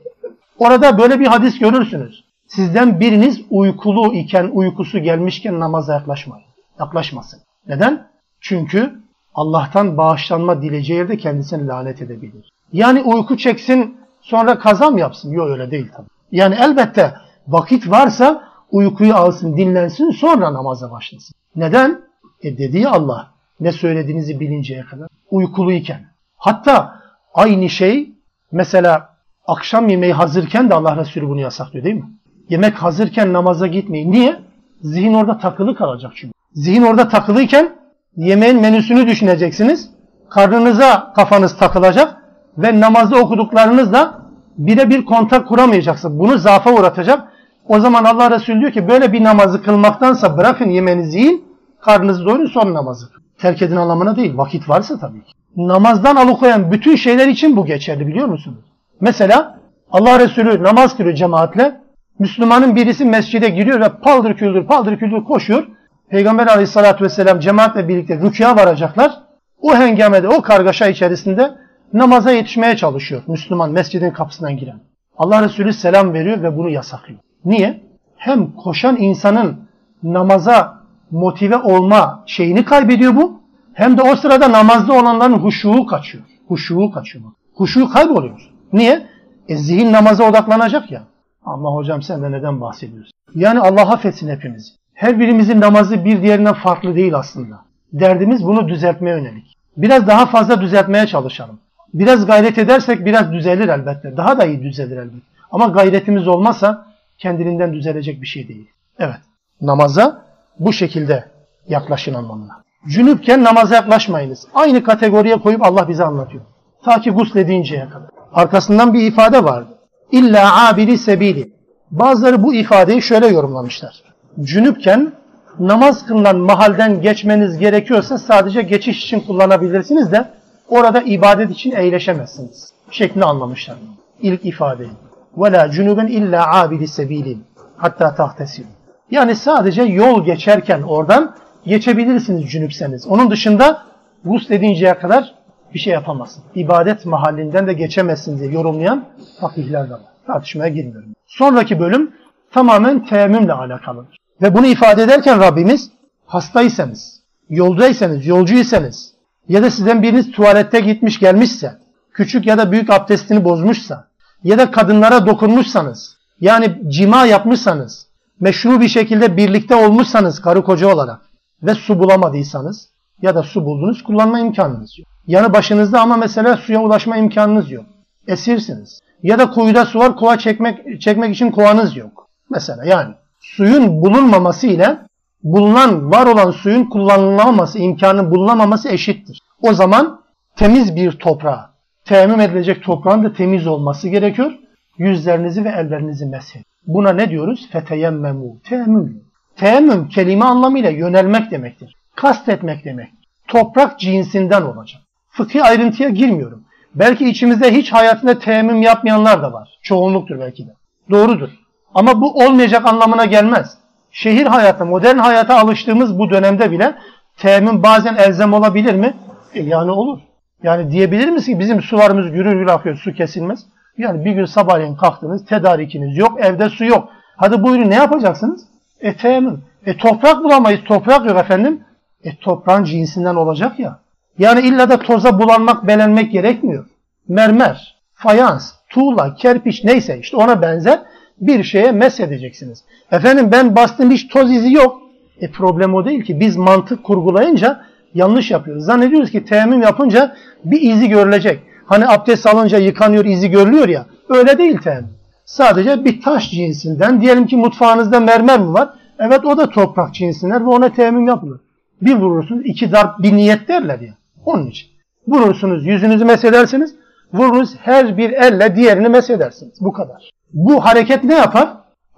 Orada böyle bir hadis görürsünüz. Sizden biriniz uykulu iken, uykusu gelmişken namaza yaklaşmayın. Yaklaşmasın. Neden? Çünkü Allah'tan bağışlanma dileceği yerde kendisini lanet edebilir. Yani uyku çeksin sonra kazam yapsın. Yok öyle değil tabii. Yani elbette vakit varsa uykuyu alsın, dinlensin sonra namaza başlasın. Neden? E dedi Allah ne söylediğinizi bilinceye kadar uykuluyken. Hatta aynı şey mesela akşam yemeği hazırken de Allah Resulü bunu yasaklıyor değil mi? Yemek hazırken namaza gitmeyin. Niye? Zihin orada takılı kalacak çünkü. Zihin orada takılıyken yemeğin menüsünü düşüneceksiniz. Karnınıza kafanız takılacak ve namazda okuduklarınızla birebir kontak kuramayacaksınız. Bunu zaafa uğratacak. O zaman Allah Resulü diyor ki böyle bir namazı kılmaktansa bırakın yemeğinizi yiyin, karnınızı doyurun sonra namazı. Terk edin anlamına değil. Vakit varsa tabii ki. Namazdan alıkoyan bütün şeyler için bu geçerli biliyor musunuz? Mesela Allah Resulü namaz kılıyor cemaatle. Müslümanın birisi mescide giriyor ve paldır küldür paldır küldür koşuyor. Peygamber aleyhissalatü vesselam cemaatle birlikte rüküya varacaklar. O hengamede, o kargaşa içerisinde namaza yetişmeye çalışıyor Müslüman mescidin kapısından giren. Allah Resulü selam veriyor ve bunu yasaklıyor. Niye? Hem koşan insanın namaza motive olma şeyini kaybediyor bu. Hem de o sırada namazda olanların huşuğu kaçıyor. Huşuğu kaçıyor. Huşuğu kayboluyor. Niye? E zihin namaza odaklanacak ya. Ama hocam sen de neden bahsediyorsun? Yani Allah affetsin hepimizi. Her birimizin namazı bir diğerinden farklı değil aslında. Derdimiz bunu düzeltmeye yönelik. Biraz daha fazla düzeltmeye çalışalım. Biraz gayret edersek biraz düzelir elbette. Daha da iyi düzelir elbette. Ama gayretimiz olmazsa kendiliğinden düzelecek bir şey değil. Evet. Namaza bu şekilde yaklaşın anlamına. Cünüpken namaza yaklaşmayınız. Aynı kategoriye koyup Allah bize anlatıyor. Ta ki gusledinceye kadar. Arkasından bir ifade vardı. İlla abiri sebili. Bazıları bu ifadeyi şöyle yorumlamışlar. Cünüpken namaz kılınan mahalden geçmeniz gerekiyorsa sadece geçiş için kullanabilirsiniz de orada ibadet için eğleşemezsiniz. Şeklini anlamışlar. İlk ifadeyi ve la cunuben illa abidi sebilin hatta tahtesil. Yani sadece yol geçerken oradan geçebilirsiniz cünüpseniz. Onun dışında vus edinceye kadar bir şey yapamazsın. İbadet mahallinden de geçemezsin diye yorumlayan fakihler de var. Tartışmaya girmiyorum. Sonraki bölüm tamamen teyemmümle alakalıdır. Ve bunu ifade ederken Rabbimiz hastaysanız, yoldaysanız, yolcuysanız ya da sizden biriniz tuvalette gitmiş gelmişse, küçük ya da büyük abdestini bozmuşsa, ya da kadınlara dokunmuşsanız, yani cima yapmışsanız, meşru bir şekilde birlikte olmuşsanız karı koca olarak ve su bulamadıysanız ya da su buldunuz kullanma imkanınız yok. Yanı başınızda ama mesela suya ulaşma imkanınız yok. Esirsiniz. Ya da kuyuda su var kova çekmek, çekmek için kovanız yok. Mesela yani suyun bulunmaması ile bulunan, var olan suyun kullanılamaması, imkanı bulunamaması eşittir. O zaman temiz bir toprağa, teyemmüm edilecek toprağın da temiz olması gerekiyor. Yüzlerinizi ve ellerinizi mesin. Buna ne diyoruz? Feteyemmemu. Teyemmüm. Teyemmüm kelime anlamıyla yönelmek demektir. Kastetmek demek. Toprak cinsinden olacak. Fıkhi ayrıntıya girmiyorum. Belki içimizde hiç hayatında teyemmüm yapmayanlar da var. Çoğunluktur belki de. Doğrudur. Ama bu olmayacak anlamına gelmez. Şehir hayatı, modern hayata alıştığımız bu dönemde bile teyemmüm bazen elzem olabilir mi? E yani olur. Yani diyebilir misin ki bizim sularımız gürül gürül akıyor, su kesilmez. Yani bir gün sabahleyin kalktınız, tedarikiniz yok, evde su yok. Hadi buyurun ne yapacaksınız? E teyemmüm. E toprak bulamayız, toprak yok efendim. E toprağın cinsinden olacak ya. Yani illa da toza bulanmak, belenmek gerekmiyor. Mermer, fayans, tuğla, kerpiç neyse işte ona benzer bir şeye mesedeceksiniz. Efendim ben bastım hiç toz izi yok. E problem o değil ki. Biz mantık kurgulayınca yanlış yapıyoruz. Zannediyoruz ki teyemmüm yapınca bir izi görülecek. Hani abdest alınca yıkanıyor izi görülüyor ya. Öyle değil teyemmüm. Sadece bir taş cinsinden. Diyelim ki mutfağınızda mermer mi var? Evet o da toprak cinsinden ve ona teyemmüm yapılır. Bir vurursunuz iki darp bir niyet derler ya. Onun için. Vurursunuz yüzünüzü mesedersiniz. Vurunuz her bir elle diğerini mesedersiniz. Bu kadar. Bu hareket ne yapar?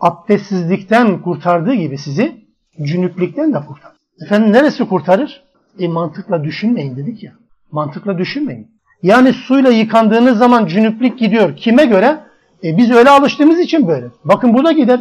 Abdestsizlikten kurtardığı gibi sizi cünüplükten de kurtarır. Efendim neresi kurtarır? E mantıkla düşünmeyin dedik ya. Mantıkla düşünmeyin. Yani suyla yıkandığınız zaman cünüplük gidiyor. Kime göre? E biz öyle alıştığımız için böyle. Bakın bu da gider.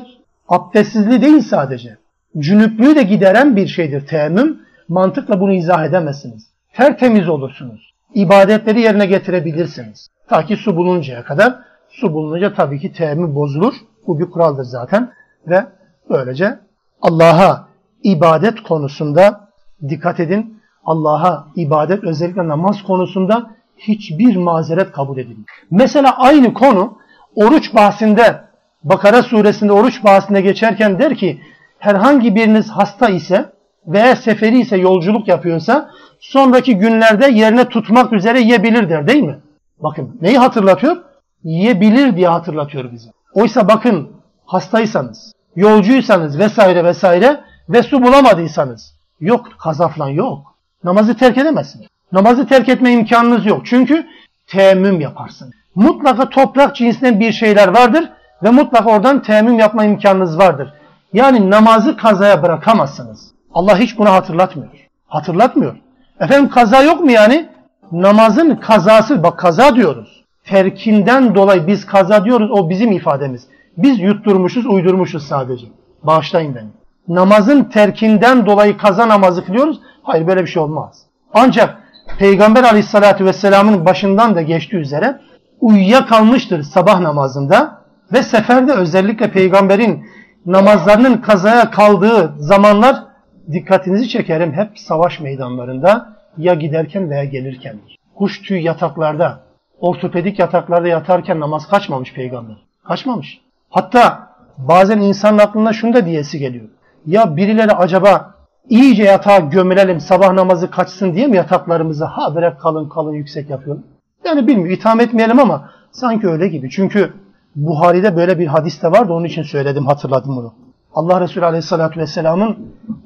Abdestsizliği değil sadece. Cünüplüğü de gideren bir şeydir teyemmüm. Mantıkla bunu izah edemezsiniz. Tertemiz olursunuz. İbadetleri yerine getirebilirsiniz. Ta ki su bulununcaya kadar. Su bulununca tabii ki teyemmüm bozulur. Bu bir kuraldır zaten. Ve böylece Allah'a ibadet konusunda dikkat edin. Allah'a ibadet özellikle namaz konusunda hiçbir mazeret kabul edilmiyor. Mesela aynı konu oruç bahsinde Bakara suresinde oruç bahsinde geçerken der ki herhangi biriniz hasta ise veya seferi ise yolculuk yapıyorsa sonraki günlerde yerine tutmak üzere yiyebilir der değil mi? Bakın neyi hatırlatıyor? Yiyebilir diye hatırlatıyor bize. Oysa bakın hastaysanız, yolcuysanız vesaire vesaire ve su bulamadıysanız yok kazaflan yok. Namazı terk edemezsiniz. Namazı terk etme imkanınız yok. Çünkü teyemmüm yaparsın. Mutlaka toprak cinsinden bir şeyler vardır ve mutlaka oradan teyemmüm yapma imkanınız vardır. Yani namazı kazaya bırakamazsınız. Allah hiç bunu hatırlatmıyor. Hatırlatmıyor. Efendim kaza yok mu yani? Namazın kazası, bak kaza diyoruz. Terkinden dolayı biz kaza diyoruz, o bizim ifademiz. Biz yutturmuşuz, uydurmuşuz sadece. Bağışlayın beni. Namazın terkinden dolayı kaza namazı kılıyoruz. Hayır böyle bir şey olmaz. Ancak Peygamber aleyhissalatü vesselamın başından da geçtiği üzere uyuyakalmıştır sabah namazında ve seferde özellikle peygamberin namazlarının kazaya kaldığı zamanlar dikkatinizi çekerim hep savaş meydanlarında ya giderken veya gelirkendir. Kuş tüy yataklarda, ortopedik yataklarda yatarken namaz kaçmamış peygamber. Kaçmamış. Hatta bazen insanın aklına şunu da diyesi geliyor. Ya birileri acaba iyice yatağa gömülelim sabah namazı kaçsın diye mi yataklarımızı ha böyle kalın kalın yüksek yapıyor? Yani bilmiyorum itham etmeyelim ama sanki öyle gibi. Çünkü Buhari'de böyle bir hadis de vardı onun için söyledim hatırladım bunu. Allah Resulü Aleyhisselatü Vesselam'ın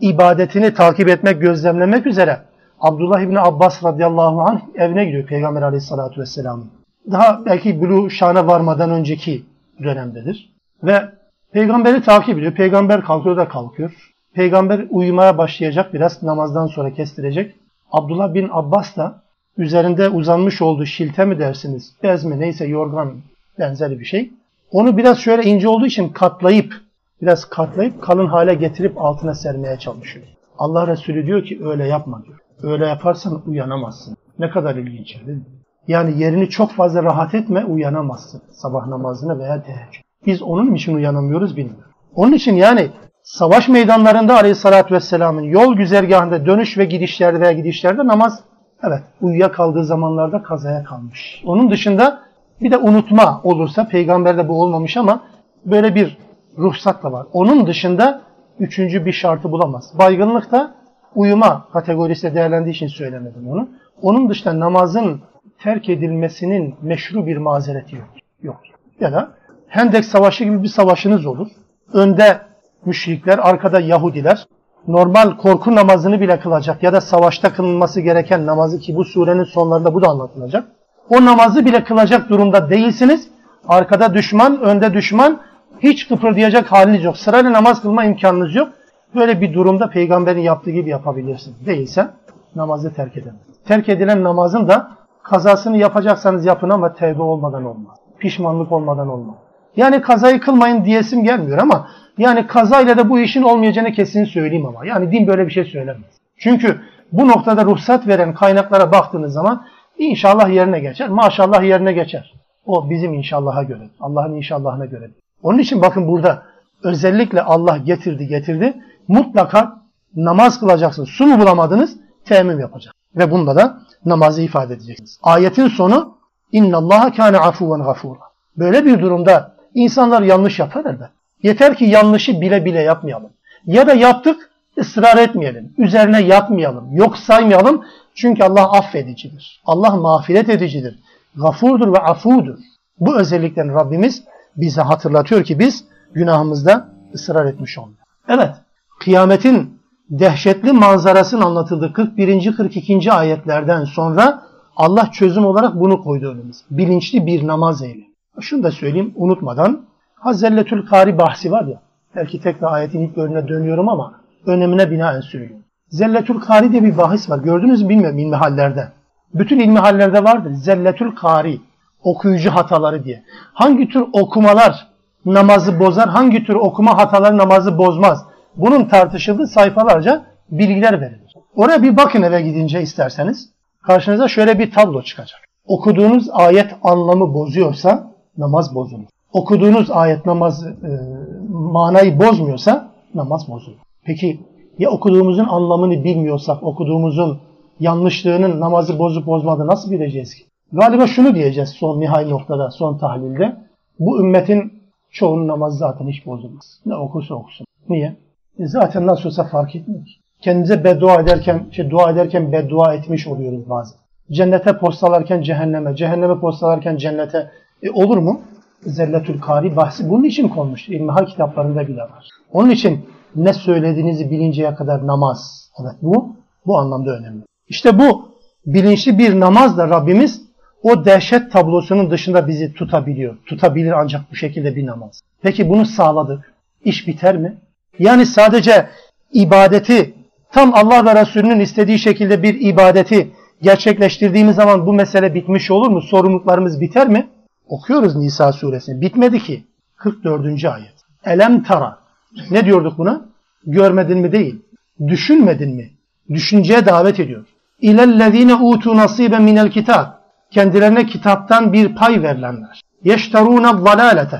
ibadetini takip etmek, gözlemlemek üzere Abdullah İbni Abbas radıyallahu anh evine gidiyor Peygamber Aleyhisselatü Vesselam'ın. Daha belki Bulu Şan'a varmadan önceki dönemdedir. Ve peygamberi takip ediyor. Peygamber kalkıyor da kalkıyor. Peygamber uyumaya başlayacak biraz namazdan sonra kestirecek. Abdullah bin Abbas da üzerinde uzanmış olduğu şilte mi dersiniz, bez mi neyse yorgan benzeri bir şey. Onu biraz şöyle ince olduğu için katlayıp, biraz katlayıp kalın hale getirip altına sermeye çalışıyor. Allah Resulü diyor ki öyle yapma diyor. Öyle yaparsan uyanamazsın. Ne kadar ilginç değil mi? Yani yerini çok fazla rahat etme uyanamazsın sabah namazına veya teheccüd. Biz onun için uyanamıyoruz bilmiyorum. Onun için yani savaş meydanlarında aleyhissalatü vesselamın yol güzergahında dönüş ve gidişlerde veya gidişlerde namaz evet uyuya kaldığı zamanlarda kazaya kalmış. Onun dışında bir de unutma olursa peygamberde bu olmamış ama böyle bir ruhsat da var. Onun dışında üçüncü bir şartı bulamaz. Baygınlıkta uyuma kategorisinde değerlendiği için söylemedim onu. Onun dışında namazın terk edilmesinin meşru bir mazereti yok. Yok. Ya da Hendek Savaşı gibi bir savaşınız olur. Önde müşrikler, arkada Yahudiler. Normal korku namazını bile kılacak ya da savaşta kılınması gereken namazı ki bu surenin sonlarında bu da anlatılacak. O namazı bile kılacak durumda değilsiniz. Arkada düşman, önde düşman. Hiç kıpırdayacak haliniz yok. Sırayla namaz kılma imkanınız yok. Böyle bir durumda peygamberin yaptığı gibi yapabilirsin. Değilse namazı terk edemez. Terk edilen namazın da kazasını yapacaksanız yapın ama tevbe olmadan olmaz. Pişmanlık olmadan olmaz. Yani kazayı kılmayın diyesim gelmiyor ama yani kazayla da bu işin olmayacağını kesin söyleyeyim ama. Yani din böyle bir şey söylemez. Çünkü bu noktada ruhsat veren kaynaklara baktığınız zaman inşallah yerine geçer, maşallah yerine geçer. O bizim inşallah'a göre, Allah'ın inşallahına göre. Onun için bakın burada özellikle Allah getirdi getirdi. Mutlaka namaz kılacaksınız. Su mu bulamadınız? Temmüm yapacak. Ve bunda da namazı ifade edeceksiniz. Ayetin sonu İnna Allaha kana afuven gafura. Böyle bir durumda insanlar yanlış yapar elbet. Yeter ki yanlışı bile bile yapmayalım. Ya da yaptık ısrar etmeyelim. Üzerine yatmayalım. Yok saymayalım. Çünkü Allah affedicidir. Allah mağfiret edicidir. Gafurdur ve afudur. Bu özellikten Rabbimiz bize hatırlatıyor ki biz günahımızda ısrar etmiş olmuyor. Evet, kıyametin dehşetli manzarasının anlatıldığı 41. 42. ayetlerden sonra Allah çözüm olarak bunu koydu önümüze. Bilinçli bir namaz eyle. Şunu da söyleyeyim unutmadan. Hazelletül Kari bahsi var ya. Belki tekrar ayetin ilk bölümüne dönüyorum ama önemine binaen söylüyorum. Zelletül Kari diye bir bahis var. Gördünüz mü bilmiyorum ilmihallerde. Bütün ilmihallerde vardır. Zelletül Kari. Okuyucu hataları diye. Hangi tür okumalar namazı bozar, hangi tür okuma hataları namazı bozmaz. Bunun tartışıldığı sayfalarca bilgiler verilir. Oraya bir bakın eve gidince isterseniz. Karşınıza şöyle bir tablo çıkacak. Okuduğunuz ayet anlamı bozuyorsa namaz bozulur. Okuduğunuz ayet namaz e, manayı bozmuyorsa namaz bozulur. Peki ya okuduğumuzun anlamını bilmiyorsak, okuduğumuzun yanlışlığının namazı bozup bozmadığını nasıl bileceğiz ki? Galiba şunu diyeceğiz son nihai noktada, son tahlilde. Bu ümmetin çoğunun namazı zaten hiç bozulmaz. Ne okursa okusun. Niye? E zaten nasıl olsa fark etmiyor ki. Kendimize beddua ederken, şey, dua ederken beddua etmiş oluyoruz bazen. Cennete postalarken cehenneme, cehenneme postalarken cennete. E olur mu? Zelletül Kari bahsi bunun için konmuş. İlmihal kitaplarında bile var. Onun için ne söylediğinizi bilinceye kadar namaz. Evet bu, bu anlamda önemli. İşte bu bilinçli bir namazla Rabbimiz o dehşet tablosunun dışında bizi tutabiliyor. Tutabilir ancak bu şekilde bir namaz. Peki bunu sağladık. İş biter mi? Yani sadece ibadeti tam Allah ve Resulünün istediği şekilde bir ibadeti gerçekleştirdiğimiz zaman bu mesele bitmiş olur mu? Sorumluluklarımız biter mi? Okuyoruz Nisa suresini. Bitmedi ki. 44. ayet. Elem tara. Ne diyorduk buna? Görmedin mi değil. Düşünmedin mi? Düşünceye davet ediyor. İlellezine utu nasibe minel kitab. Kendilerine kitaptan bir pay verilenler. Yeşterûne dalalete.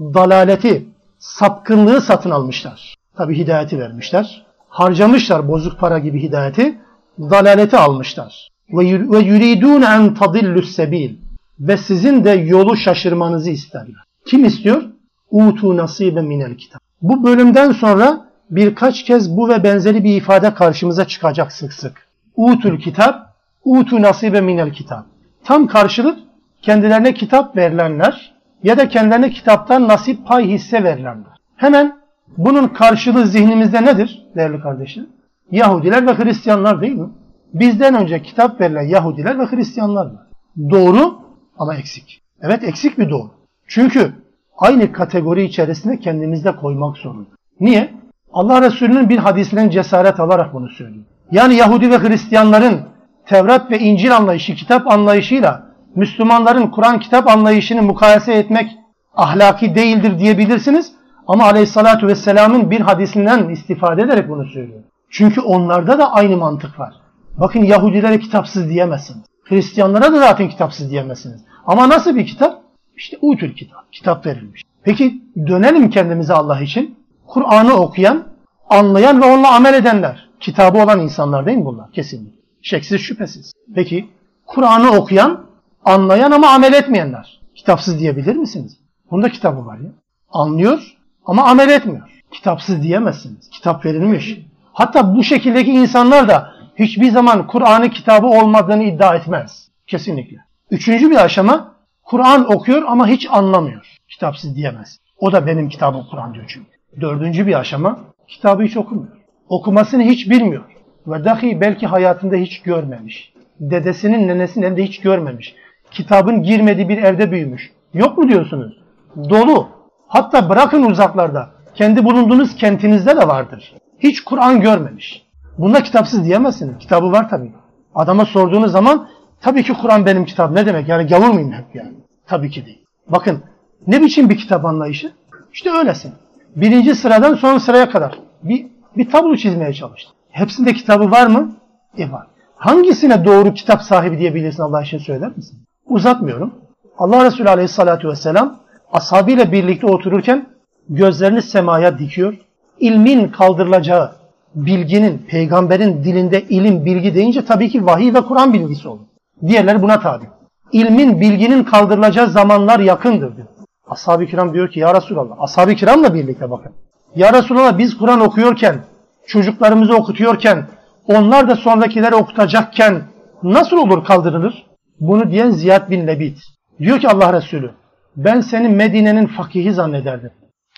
Dalaleti, sapkınlığı satın almışlar. Tabi hidayeti vermişler. Harcamışlar bozuk para gibi hidayeti. Dalaleti almışlar. Ve yuridûne en tadillus sebil. Ve sizin de yolu şaşırmanızı isterler. Kim istiyor? Utu nasibe minel kitap. Bu bölümden sonra birkaç kez bu ve benzeri bir ifade karşımıza çıkacak sık sık. Utul kitap, utu nasibe minel kitap. Tam karşılık kendilerine kitap verilenler ya da kendilerine kitaptan nasip pay hisse verilenler. Hemen bunun karşılığı zihnimizde nedir değerli kardeşler? Yahudiler ve Hristiyanlar değil mi? Bizden önce kitap verilen Yahudiler ve Hristiyanlar var. Doğru ama eksik. Evet eksik bir doğru. Çünkü aynı kategori içerisinde kendimizde koymak zorunda. Niye? Allah Resulü'nün bir hadisinden cesaret alarak bunu söylüyor. Yani Yahudi ve Hristiyanların Tevrat ve İncil anlayışı, kitap anlayışıyla Müslümanların Kur'an kitap anlayışını mukayese etmek ahlaki değildir diyebilirsiniz. Ama Aleyhisselatü Vesselam'ın bir hadisinden istifade ederek bunu söylüyor. Çünkü onlarda da aynı mantık var. Bakın Yahudilere kitapsız diyemezsiniz. Hristiyanlara da zaten kitapsız diyemezsiniz. Ama nasıl bir kitap? İşte utul kitap. Kitap verilmiş. Peki dönelim kendimize Allah için. Kur'an'ı okuyan, anlayan ve onunla amel edenler. Kitabı olan insanlar değil mi bunlar? Kesinlikle. Şeksiz şüphesiz. Peki Kur'an'ı okuyan, anlayan ama amel etmeyenler. Kitapsız diyebilir misiniz? Bunda kitabı var ya. Anlıyor ama amel etmiyor. Kitapsız diyemezsiniz. Kitap verilmiş. Hatta bu şekildeki insanlar da hiçbir zaman Kur'an'ı kitabı olmadığını iddia etmez. Kesinlikle. Üçüncü bir aşama Kur'an okuyor ama hiç anlamıyor. Kitapsız diyemez. O da benim kitabım Kur'an diyor çünkü. Dördüncü bir aşama kitabı hiç okumuyor. Okumasını hiç bilmiyor. Ve dahi belki hayatında hiç görmemiş. Dedesinin nenesinin de hiç görmemiş. Kitabın girmediği bir evde büyümüş. Yok mu diyorsunuz? Dolu. Hatta bırakın uzaklarda. Kendi bulunduğunuz kentinizde de vardır. Hiç Kur'an görmemiş. Bunda kitapsız diyemezsiniz. Kitabı var tabii. Adama sorduğunuz zaman tabii ki Kur'an benim kitap. Ne demek? Yani gavur muyum hep yani? Tabii ki değil. Bakın ne biçim bir kitap anlayışı? İşte öylesin. Birinci sıradan son sıraya kadar bir, bir tablo çizmeye çalıştı. Hepsinde kitabı var mı? E var. Hangisine doğru kitap sahibi diyebilirsin Allah için söyler misin? Uzatmıyorum. Allah Resulü Aleyhisselatü Vesselam ashabıyla birlikte otururken gözlerini semaya dikiyor. İlmin kaldırılacağı, bilginin, peygamberin dilinde ilim, bilgi deyince tabii ki vahiy ve Kur'an bilgisi olur. Diğerleri buna tabi. İlmin, bilginin kaldırılacağı zamanlar yakındır diyor. Ashab-ı kiram diyor ki ya Resulallah, ashab-ı kiramla birlikte bakın. Ya Resulallah biz Kur'an okuyorken, çocuklarımızı okutuyorken, onlar da sonrakileri okutacakken nasıl olur kaldırılır? Bunu diyen Ziyad bin Lebit. Diyor ki Allah Resulü, ben seni Medine'nin fakihi zannederdim.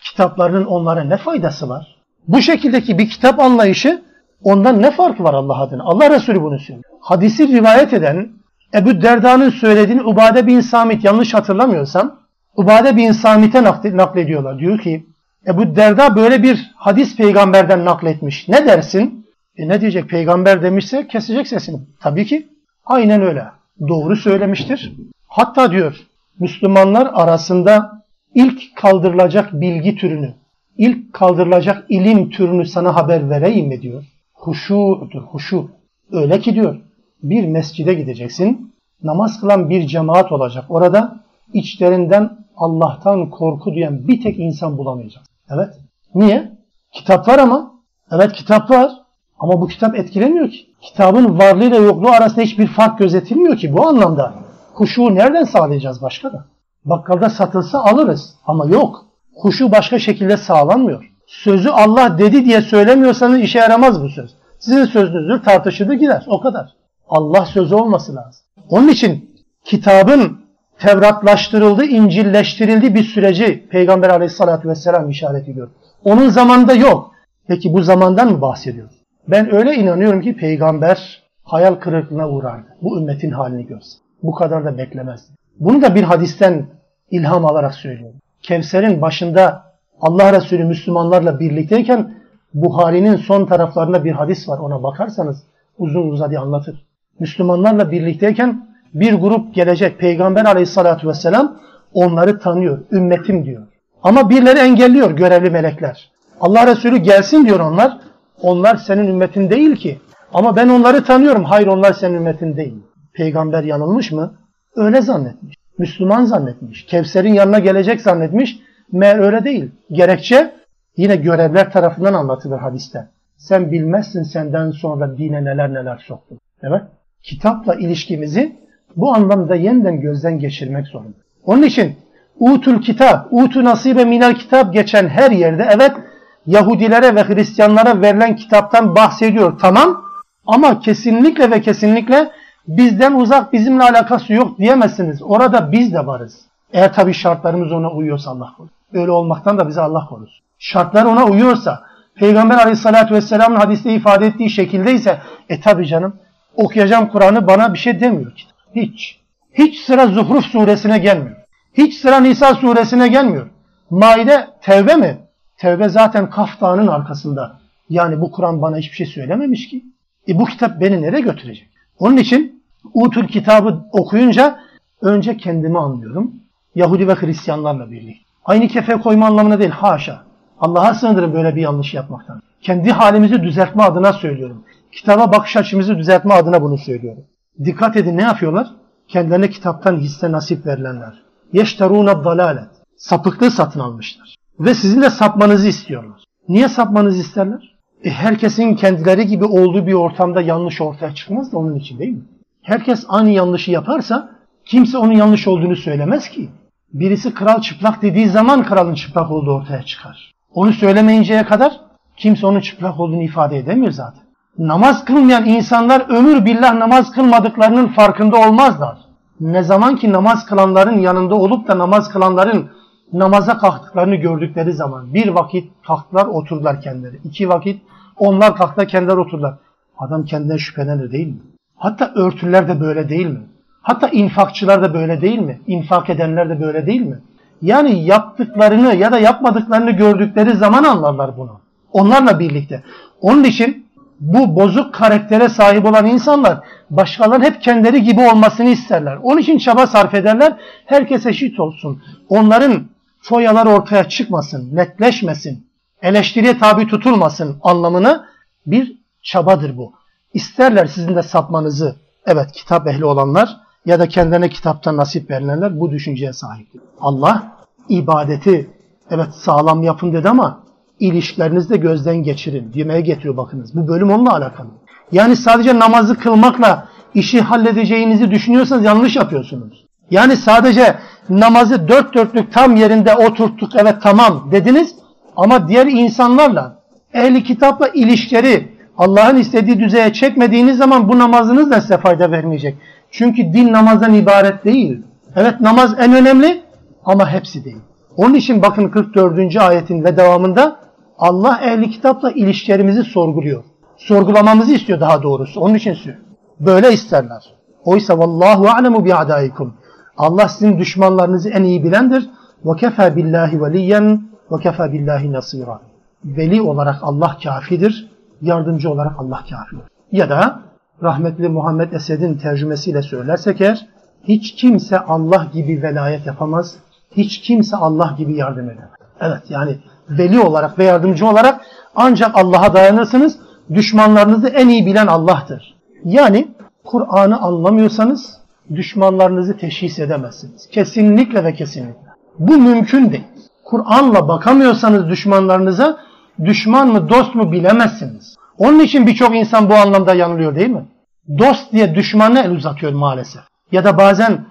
Kitaplarının onlara ne faydası var? Bu şekildeki bir kitap anlayışı ondan ne farkı var Allah adına? Allah Resulü bunu söylüyor. Hadisi rivayet eden Ebu Derda'nın söylediğini Ubade bin Samit yanlış hatırlamıyorsam Ubade bin Samit'e naklediyorlar. Diyor ki Ebu Derda böyle bir hadis peygamberden nakletmiş. Ne dersin? E ne diyecek? Peygamber demişse kesecek sesini. Tabii ki aynen öyle. Doğru söylemiştir. Hatta diyor Müslümanlar arasında ilk kaldırılacak bilgi türünü, ilk kaldırılacak ilim türünü sana haber vereyim mi diyor. Huşu'dur, huşu. Öyle ki diyor bir mescide gideceksin. Namaz kılan bir cemaat olacak. Orada içlerinden Allah'tan korku duyan bir tek insan bulamayacak. Evet. Niye? Kitap var ama. Evet kitap var. Ama bu kitap etkilemiyor ki. Kitabın varlığıyla yokluğu arasında hiçbir fark gözetilmiyor ki bu anlamda. Huşu nereden sağlayacağız başka da? Bakkalda satılsa alırız ama yok. Huşu başka şekilde sağlanmıyor. Sözü Allah dedi diye söylemiyorsanız işe yaramaz bu söz. Sizin sözünüzdür tartışılır gider o kadar. Allah sözü olması lazım. Onun için kitabın Tevratlaştırıldı, İncilleştirildi bir süreci Peygamber aleyhissalatü vesselam işaret ediyor. Onun zamanında yok. Peki bu zamandan mı bahsediyor? Ben öyle inanıyorum ki peygamber hayal kırıklığına uğrardı. Bu ümmetin halini görse. Bu kadar da beklemez. Bunu da bir hadisten ilham alarak söylüyorum. Kevser'in başında Allah Resulü Müslümanlarla birlikteyken Buhari'nin son taraflarında bir hadis var. Ona bakarsanız uzun uzadı anlatır. Müslümanlarla birlikteyken bir grup gelecek. Peygamber aleyhissalatü vesselam onları tanıyor. Ümmetim diyor. Ama birileri engelliyor görevli melekler. Allah Resulü gelsin diyor onlar. Onlar senin ümmetin değil ki. Ama ben onları tanıyorum. Hayır onlar senin ümmetin değil. Peygamber yanılmış mı? Öyle zannetmiş. Müslüman zannetmiş. Kevser'in yanına gelecek zannetmiş. Meğer öyle değil. Gerekçe yine görevler tarafından anlatılır hadiste. Sen bilmezsin senden sonra dine neler neler soktun. Evet. Kitapla ilişkimizi bu anlamda yeniden gözden geçirmek zorunda. Onun için utul kitap, utu nasibe minel kitap geçen her yerde evet Yahudilere ve Hristiyanlara verilen kitaptan bahsediyor tamam ama kesinlikle ve kesinlikle bizden uzak bizimle alakası yok diyemezsiniz. Orada biz de varız. Eğer tabi şartlarımız ona uyuyorsa Allah korusun. Öyle olmaktan da bize Allah korusun. Şartlar ona uyuyorsa Peygamber aleyhissalatü vesselamın hadiste ifade ettiği şekilde ise e tabi canım okuyacağım Kur'an'ı bana bir şey demiyor ki. Hiç. Hiç sıra Zuhruf suresine gelmiyor. Hiç sıra Nisa suresine gelmiyor. Maide tevbe mi? Tevbe zaten Kaf Dağı'nın arkasında. Yani bu Kur'an bana hiçbir şey söylememiş ki. E bu kitap beni nereye götürecek? Onun için Utul kitabı okuyunca önce kendimi anlıyorum. Yahudi ve Hristiyanlarla birlikte. Aynı kefe koyma anlamına değil haşa. Allah'a sığınırım böyle bir yanlış yapmaktan. Kendi halimizi düzeltme adına söylüyorum. Kitaba bakış açımızı düzeltme adına bunu söylüyorum. Dikkat edin ne yapıyorlar? Kendilerine kitaptan hisse nasip verilenler. Yeşterûne dalalet. Sapıklığı satın almışlar. Ve sizin de sapmanızı istiyorlar. Niye sapmanızı isterler? E herkesin kendileri gibi olduğu bir ortamda yanlış ortaya çıkmaz da onun için değil mi? Herkes aynı yanlışı yaparsa kimse onun yanlış olduğunu söylemez ki. Birisi kral çıplak dediği zaman kralın çıplak olduğu ortaya çıkar. Onu söylemeyinceye kadar kimse onun çıplak olduğunu ifade edemiyor zaten namaz kılmayan insanlar ömür billah namaz kılmadıklarının farkında olmazlar. Ne zaman ki namaz kılanların yanında olup da namaz kılanların namaza kalktıklarını gördükleri zaman bir vakit kalktılar oturdular kendileri. iki vakit onlar kalktılar kendileri oturdular. Adam kendinden şüphelenir değil mi? Hatta örtüler de böyle değil mi? Hatta infakçılar da böyle değil mi? İnfak edenler de böyle değil mi? Yani yaptıklarını ya da yapmadıklarını gördükleri zaman anlarlar bunu. Onlarla birlikte. Onun için bu bozuk karaktere sahip olan insanlar başkalarının hep kendileri gibi olmasını isterler. Onun için çaba sarf ederler. Herkes eşit olsun. Onların foyalar ortaya çıkmasın, netleşmesin, eleştiriye tabi tutulmasın anlamını bir çabadır bu. İsterler sizin de sapmanızı, evet kitap ehli olanlar ya da kendine kitaptan nasip verilenler bu düşünceye sahiptir. Allah ibadeti evet sağlam yapın dedi ama ilişkilerinizde gözden geçirin. Demeye getiriyor bakınız. Bu bölüm onunla alakalı. Yani sadece namazı kılmakla işi halledeceğinizi düşünüyorsanız yanlış yapıyorsunuz. Yani sadece namazı dört dörtlük tam yerinde oturttuk evet tamam dediniz ama diğer insanlarla ehli kitapla ilişkileri Allah'ın istediği düzeye çekmediğiniz zaman bu namazınız da size fayda vermeyecek. Çünkü din namazdan ibaret değil. Evet namaz en önemli ama hepsi değil. Onun için bakın 44. ayetin ve devamında Allah ehli kitapla ilişkilerimizi sorguluyor. Sorgulamamızı istiyor daha doğrusu. Onun için. Böyle isterler. Oysa vallahu alemu bi adaikum. Allah sizin düşmanlarınızı en iyi bilendir. Ve kefa billahi veliyen ve kefa billahi nasira. Veli olarak Allah kafidir. Yardımcı olarak Allah kafidir. Ya da rahmetli Muhammed Esed'in tercümesiyle söylersek eğer hiç kimse Allah gibi velayet yapamaz. Hiç kimse Allah gibi yardım edemez. Evet yani veli olarak ve yardımcı olarak ancak Allah'a dayanırsınız. Düşmanlarınızı en iyi bilen Allah'tır. Yani Kur'an'ı anlamıyorsanız düşmanlarınızı teşhis edemezsiniz. Kesinlikle ve kesinlikle. Bu mümkün değil. Kur'an'la bakamıyorsanız düşmanlarınıza düşman mı dost mu bilemezsiniz. Onun için birçok insan bu anlamda yanılıyor değil mi? Dost diye düşmanına el uzatıyor maalesef. Ya da bazen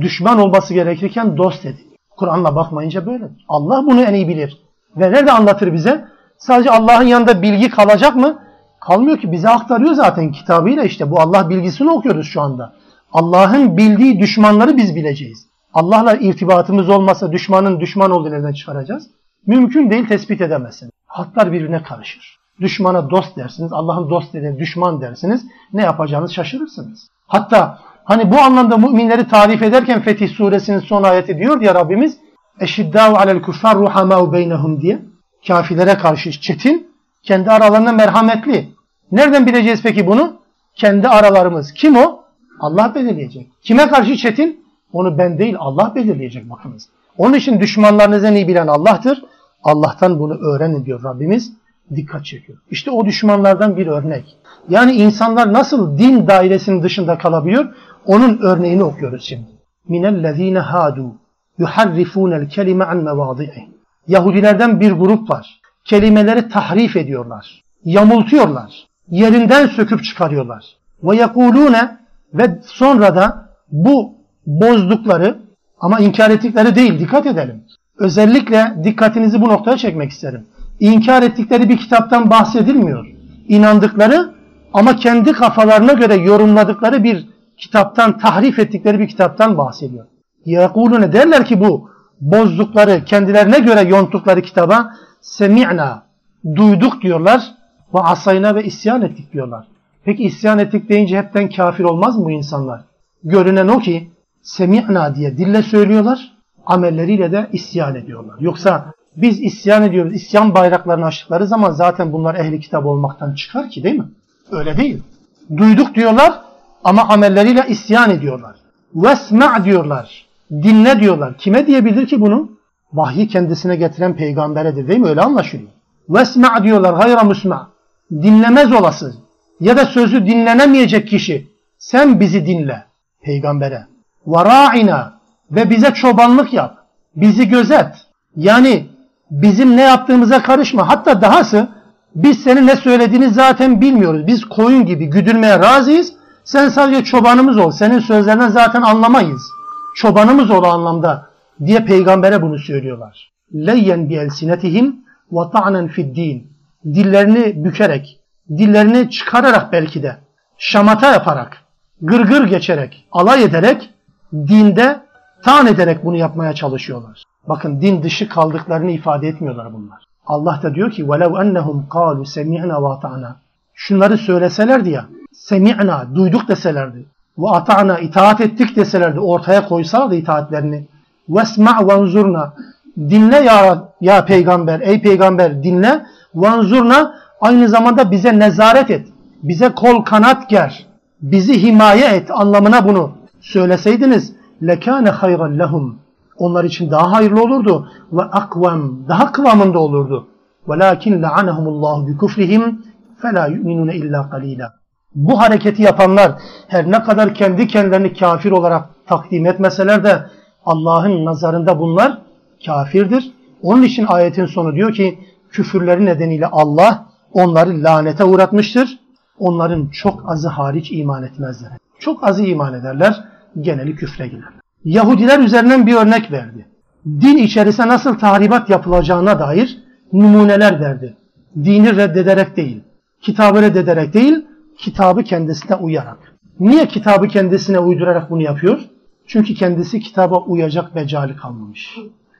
düşman olması gerekirken dost dedi. Kur'an'la bakmayınca böyle. Allah bunu en iyi bilir. Ve nerede anlatır bize? Sadece Allah'ın yanında bilgi kalacak mı? Kalmıyor ki bize aktarıyor zaten kitabıyla işte bu Allah bilgisini okuyoruz şu anda. Allah'ın bildiği düşmanları biz bileceğiz. Allah'la irtibatımız olmasa düşmanın düşman olduğunu nereden çıkaracağız? Mümkün değil tespit edemezsiniz. Hatlar birbirine karışır. Düşmana dost dersiniz, Allah'ın dost dediğine düşman dersiniz. Ne yapacağınızı şaşırırsınız. Hatta hani bu anlamda müminleri tarif ederken Fetih suresinin son ayeti diyor ya Rabbimiz Eşiddâhu alel kuffar ruhamâhu beynehum diye kafirlere karşı çetin, kendi aralarında merhametli. Nereden bileceğiz peki bunu? Kendi aralarımız. Kim o? Allah belirleyecek. Kime karşı çetin? Onu ben değil Allah belirleyecek bakınız. Onun için düşmanlarınızı en iyi bilen Allah'tır. Allah'tan bunu öğrenin diyor Rabbimiz. Dikkat çekiyor. İşte o düşmanlardan bir örnek. Yani insanlar nasıl din dairesinin dışında kalabiliyor? Onun örneğini okuyoruz şimdi. Minellezine hadu yuharrifunel kelime an mevadi'i. Yahudilerden bir grup var. Kelimeleri tahrif ediyorlar. Yamultuyorlar. Yerinden söküp çıkarıyorlar. Ve yekulune ve sonra da bu bozdukları ama inkar ettikleri değil dikkat edelim. Özellikle dikkatinizi bu noktaya çekmek isterim. İnkar ettikleri bir kitaptan bahsedilmiyor. İnandıkları ama kendi kafalarına göre yorumladıkları bir kitaptan, tahrif ettikleri bir kitaptan bahsediyor. Yakulune derler ki bu bozdukları, kendilerine göre yonttukları kitaba semi'na, duyduk diyorlar ve asayna ve isyan ettik diyorlar. Peki isyan ettik deyince hepten kafir olmaz mı bu insanlar? Görünen o ki semi'na diye dille söylüyorlar, amelleriyle de isyan ediyorlar. Yoksa biz isyan ediyoruz, isyan bayraklarını açtıkları zaman zaten bunlar ehli kitap olmaktan çıkar ki değil mi? Öyle değil. Duyduk diyorlar ama amelleriyle isyan ediyorlar. Vesma diyorlar. Dinle diyorlar. Kime diyebilir ki bunu? Vahyi kendisine getiren peygamberedir değil mi? Öyle anlaşılıyor. Vesma diyorlar hayra musma. Dinlemez olası ya da sözü dinlenemeyecek kişi sen bizi dinle peygambere. Vara'ina ve bize çobanlık yap. Bizi gözet. Yani bizim ne yaptığımıza karışma. Hatta dahası biz senin ne söylediğini zaten bilmiyoruz. Biz koyun gibi güdülmeye razıyız. Sen sadece çobanımız ol. Senin sözlerinden zaten anlamayız. Çobanımız ol anlamda diye peygambere bunu söylüyorlar. Leyyen bi elsinetihim ve ta'nen fid din. Dillerini bükerek, dillerini çıkararak belki de, şamata yaparak, gırgır geçerek, alay ederek, dinde tan ederek bunu yapmaya çalışıyorlar. Bakın din dışı kaldıklarını ifade etmiyorlar bunlar. Allah da diyor ki وَلَوْ أَنَّهُمْ قَالُوا سَمِعْنَا وَاطَعْنَا Şunları söyleselerdi ya, semi'na, duyduk deselerdi, ve ata'na, itaat ettik deselerdi, ortaya koysalardı itaatlerini, vesma' vanzurna, dinle ya, ya peygamber, ey peygamber dinle, Vanzurna aynı zamanda bize nezaret et. Bize kol kanat ger. Bizi himaye et anlamına bunu söyleseydiniz lekâne hayran lehum. Onlar için daha hayırlı olurdu ve akvam daha kıvamında olurdu. Velakin la'anahumullahu bi kufrihim fela yu'minune illa qalila. Bu hareketi yapanlar her ne kadar kendi kendilerini kafir olarak takdim etmeseler de Allah'ın nazarında bunlar kafirdir. Onun için ayetin sonu diyor ki küfürleri nedeniyle Allah onları lanete uğratmıştır. Onların çok azı hariç iman etmezler. Çok azı iman ederler, geneli küfre girer. Yahudiler üzerinden bir örnek verdi. Din içerisine nasıl tahribat yapılacağına dair numuneler verdi. Dini reddederek değil, kitabı reddederek değil, kitabı kendisine uyarak. Niye kitabı kendisine uydurarak bunu yapıyor? Çünkü kendisi kitaba uyacak mecali kalmamış.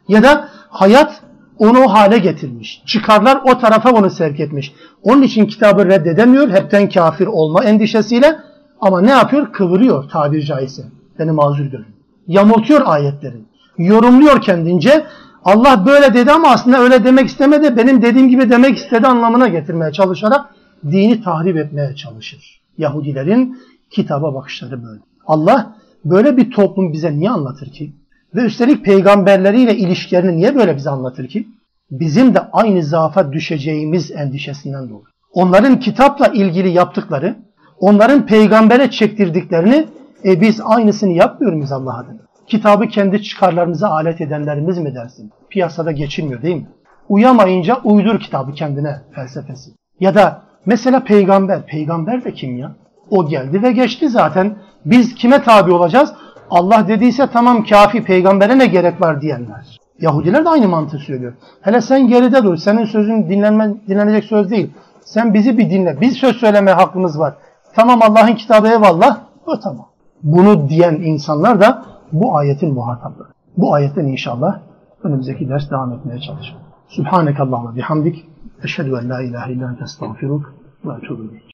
Ya da hayat onu o hale getirmiş. Çıkarlar o tarafa onu sevk etmiş. Onun için kitabı reddedemiyor. Hepten kafir olma endişesiyle. Ama ne yapıyor? Kıvırıyor tabiri caizse. Beni mazur görün. Yamultuyor ayetleri. Yorumluyor kendince. Allah böyle dedi ama aslında öyle demek istemedi. Benim dediğim gibi demek istedi anlamına getirmeye çalışarak dini tahrip etmeye çalışır. Yahudilerin kitaba bakışları böyle. Allah böyle bir toplum bize niye anlatır ki? Ve üstelik peygamberleriyle ilişkilerini niye böyle bize anlatır ki? Bizim de aynı zaafa düşeceğimiz endişesinden dolayı. Onların kitapla ilgili yaptıkları, onların peygambere çektirdiklerini e biz aynısını yapmıyor muyuz Allah adına? Kitabı kendi çıkarlarımıza alet edenlerimiz mi dersin? Piyasada geçilmiyor değil mi? Uyamayınca uydur kitabı kendine felsefesi. Ya da mesela peygamber, peygamber de kim ya? O geldi ve geçti zaten. Biz kime tabi olacağız? Allah dediyse tamam kafi peygambere ne gerek var diyenler. Yahudiler de aynı mantığı söylüyor. Hele sen geride dur. Senin sözün dinlenme, dinlenecek söz değil. Sen bizi bir dinle. Biz söz söyleme hakkımız var. Tamam Allah'ın kitabı eyvallah. O tamam. Bunu diyen insanlar da bu ayetin muhatapları. Bu ayetten inşallah önümüzdeki ders devam etmeye çalışalım. Subhaneke Allah'la bihamdik. Eşhedü en la ilahe illa ente estağfiruk ve etûbü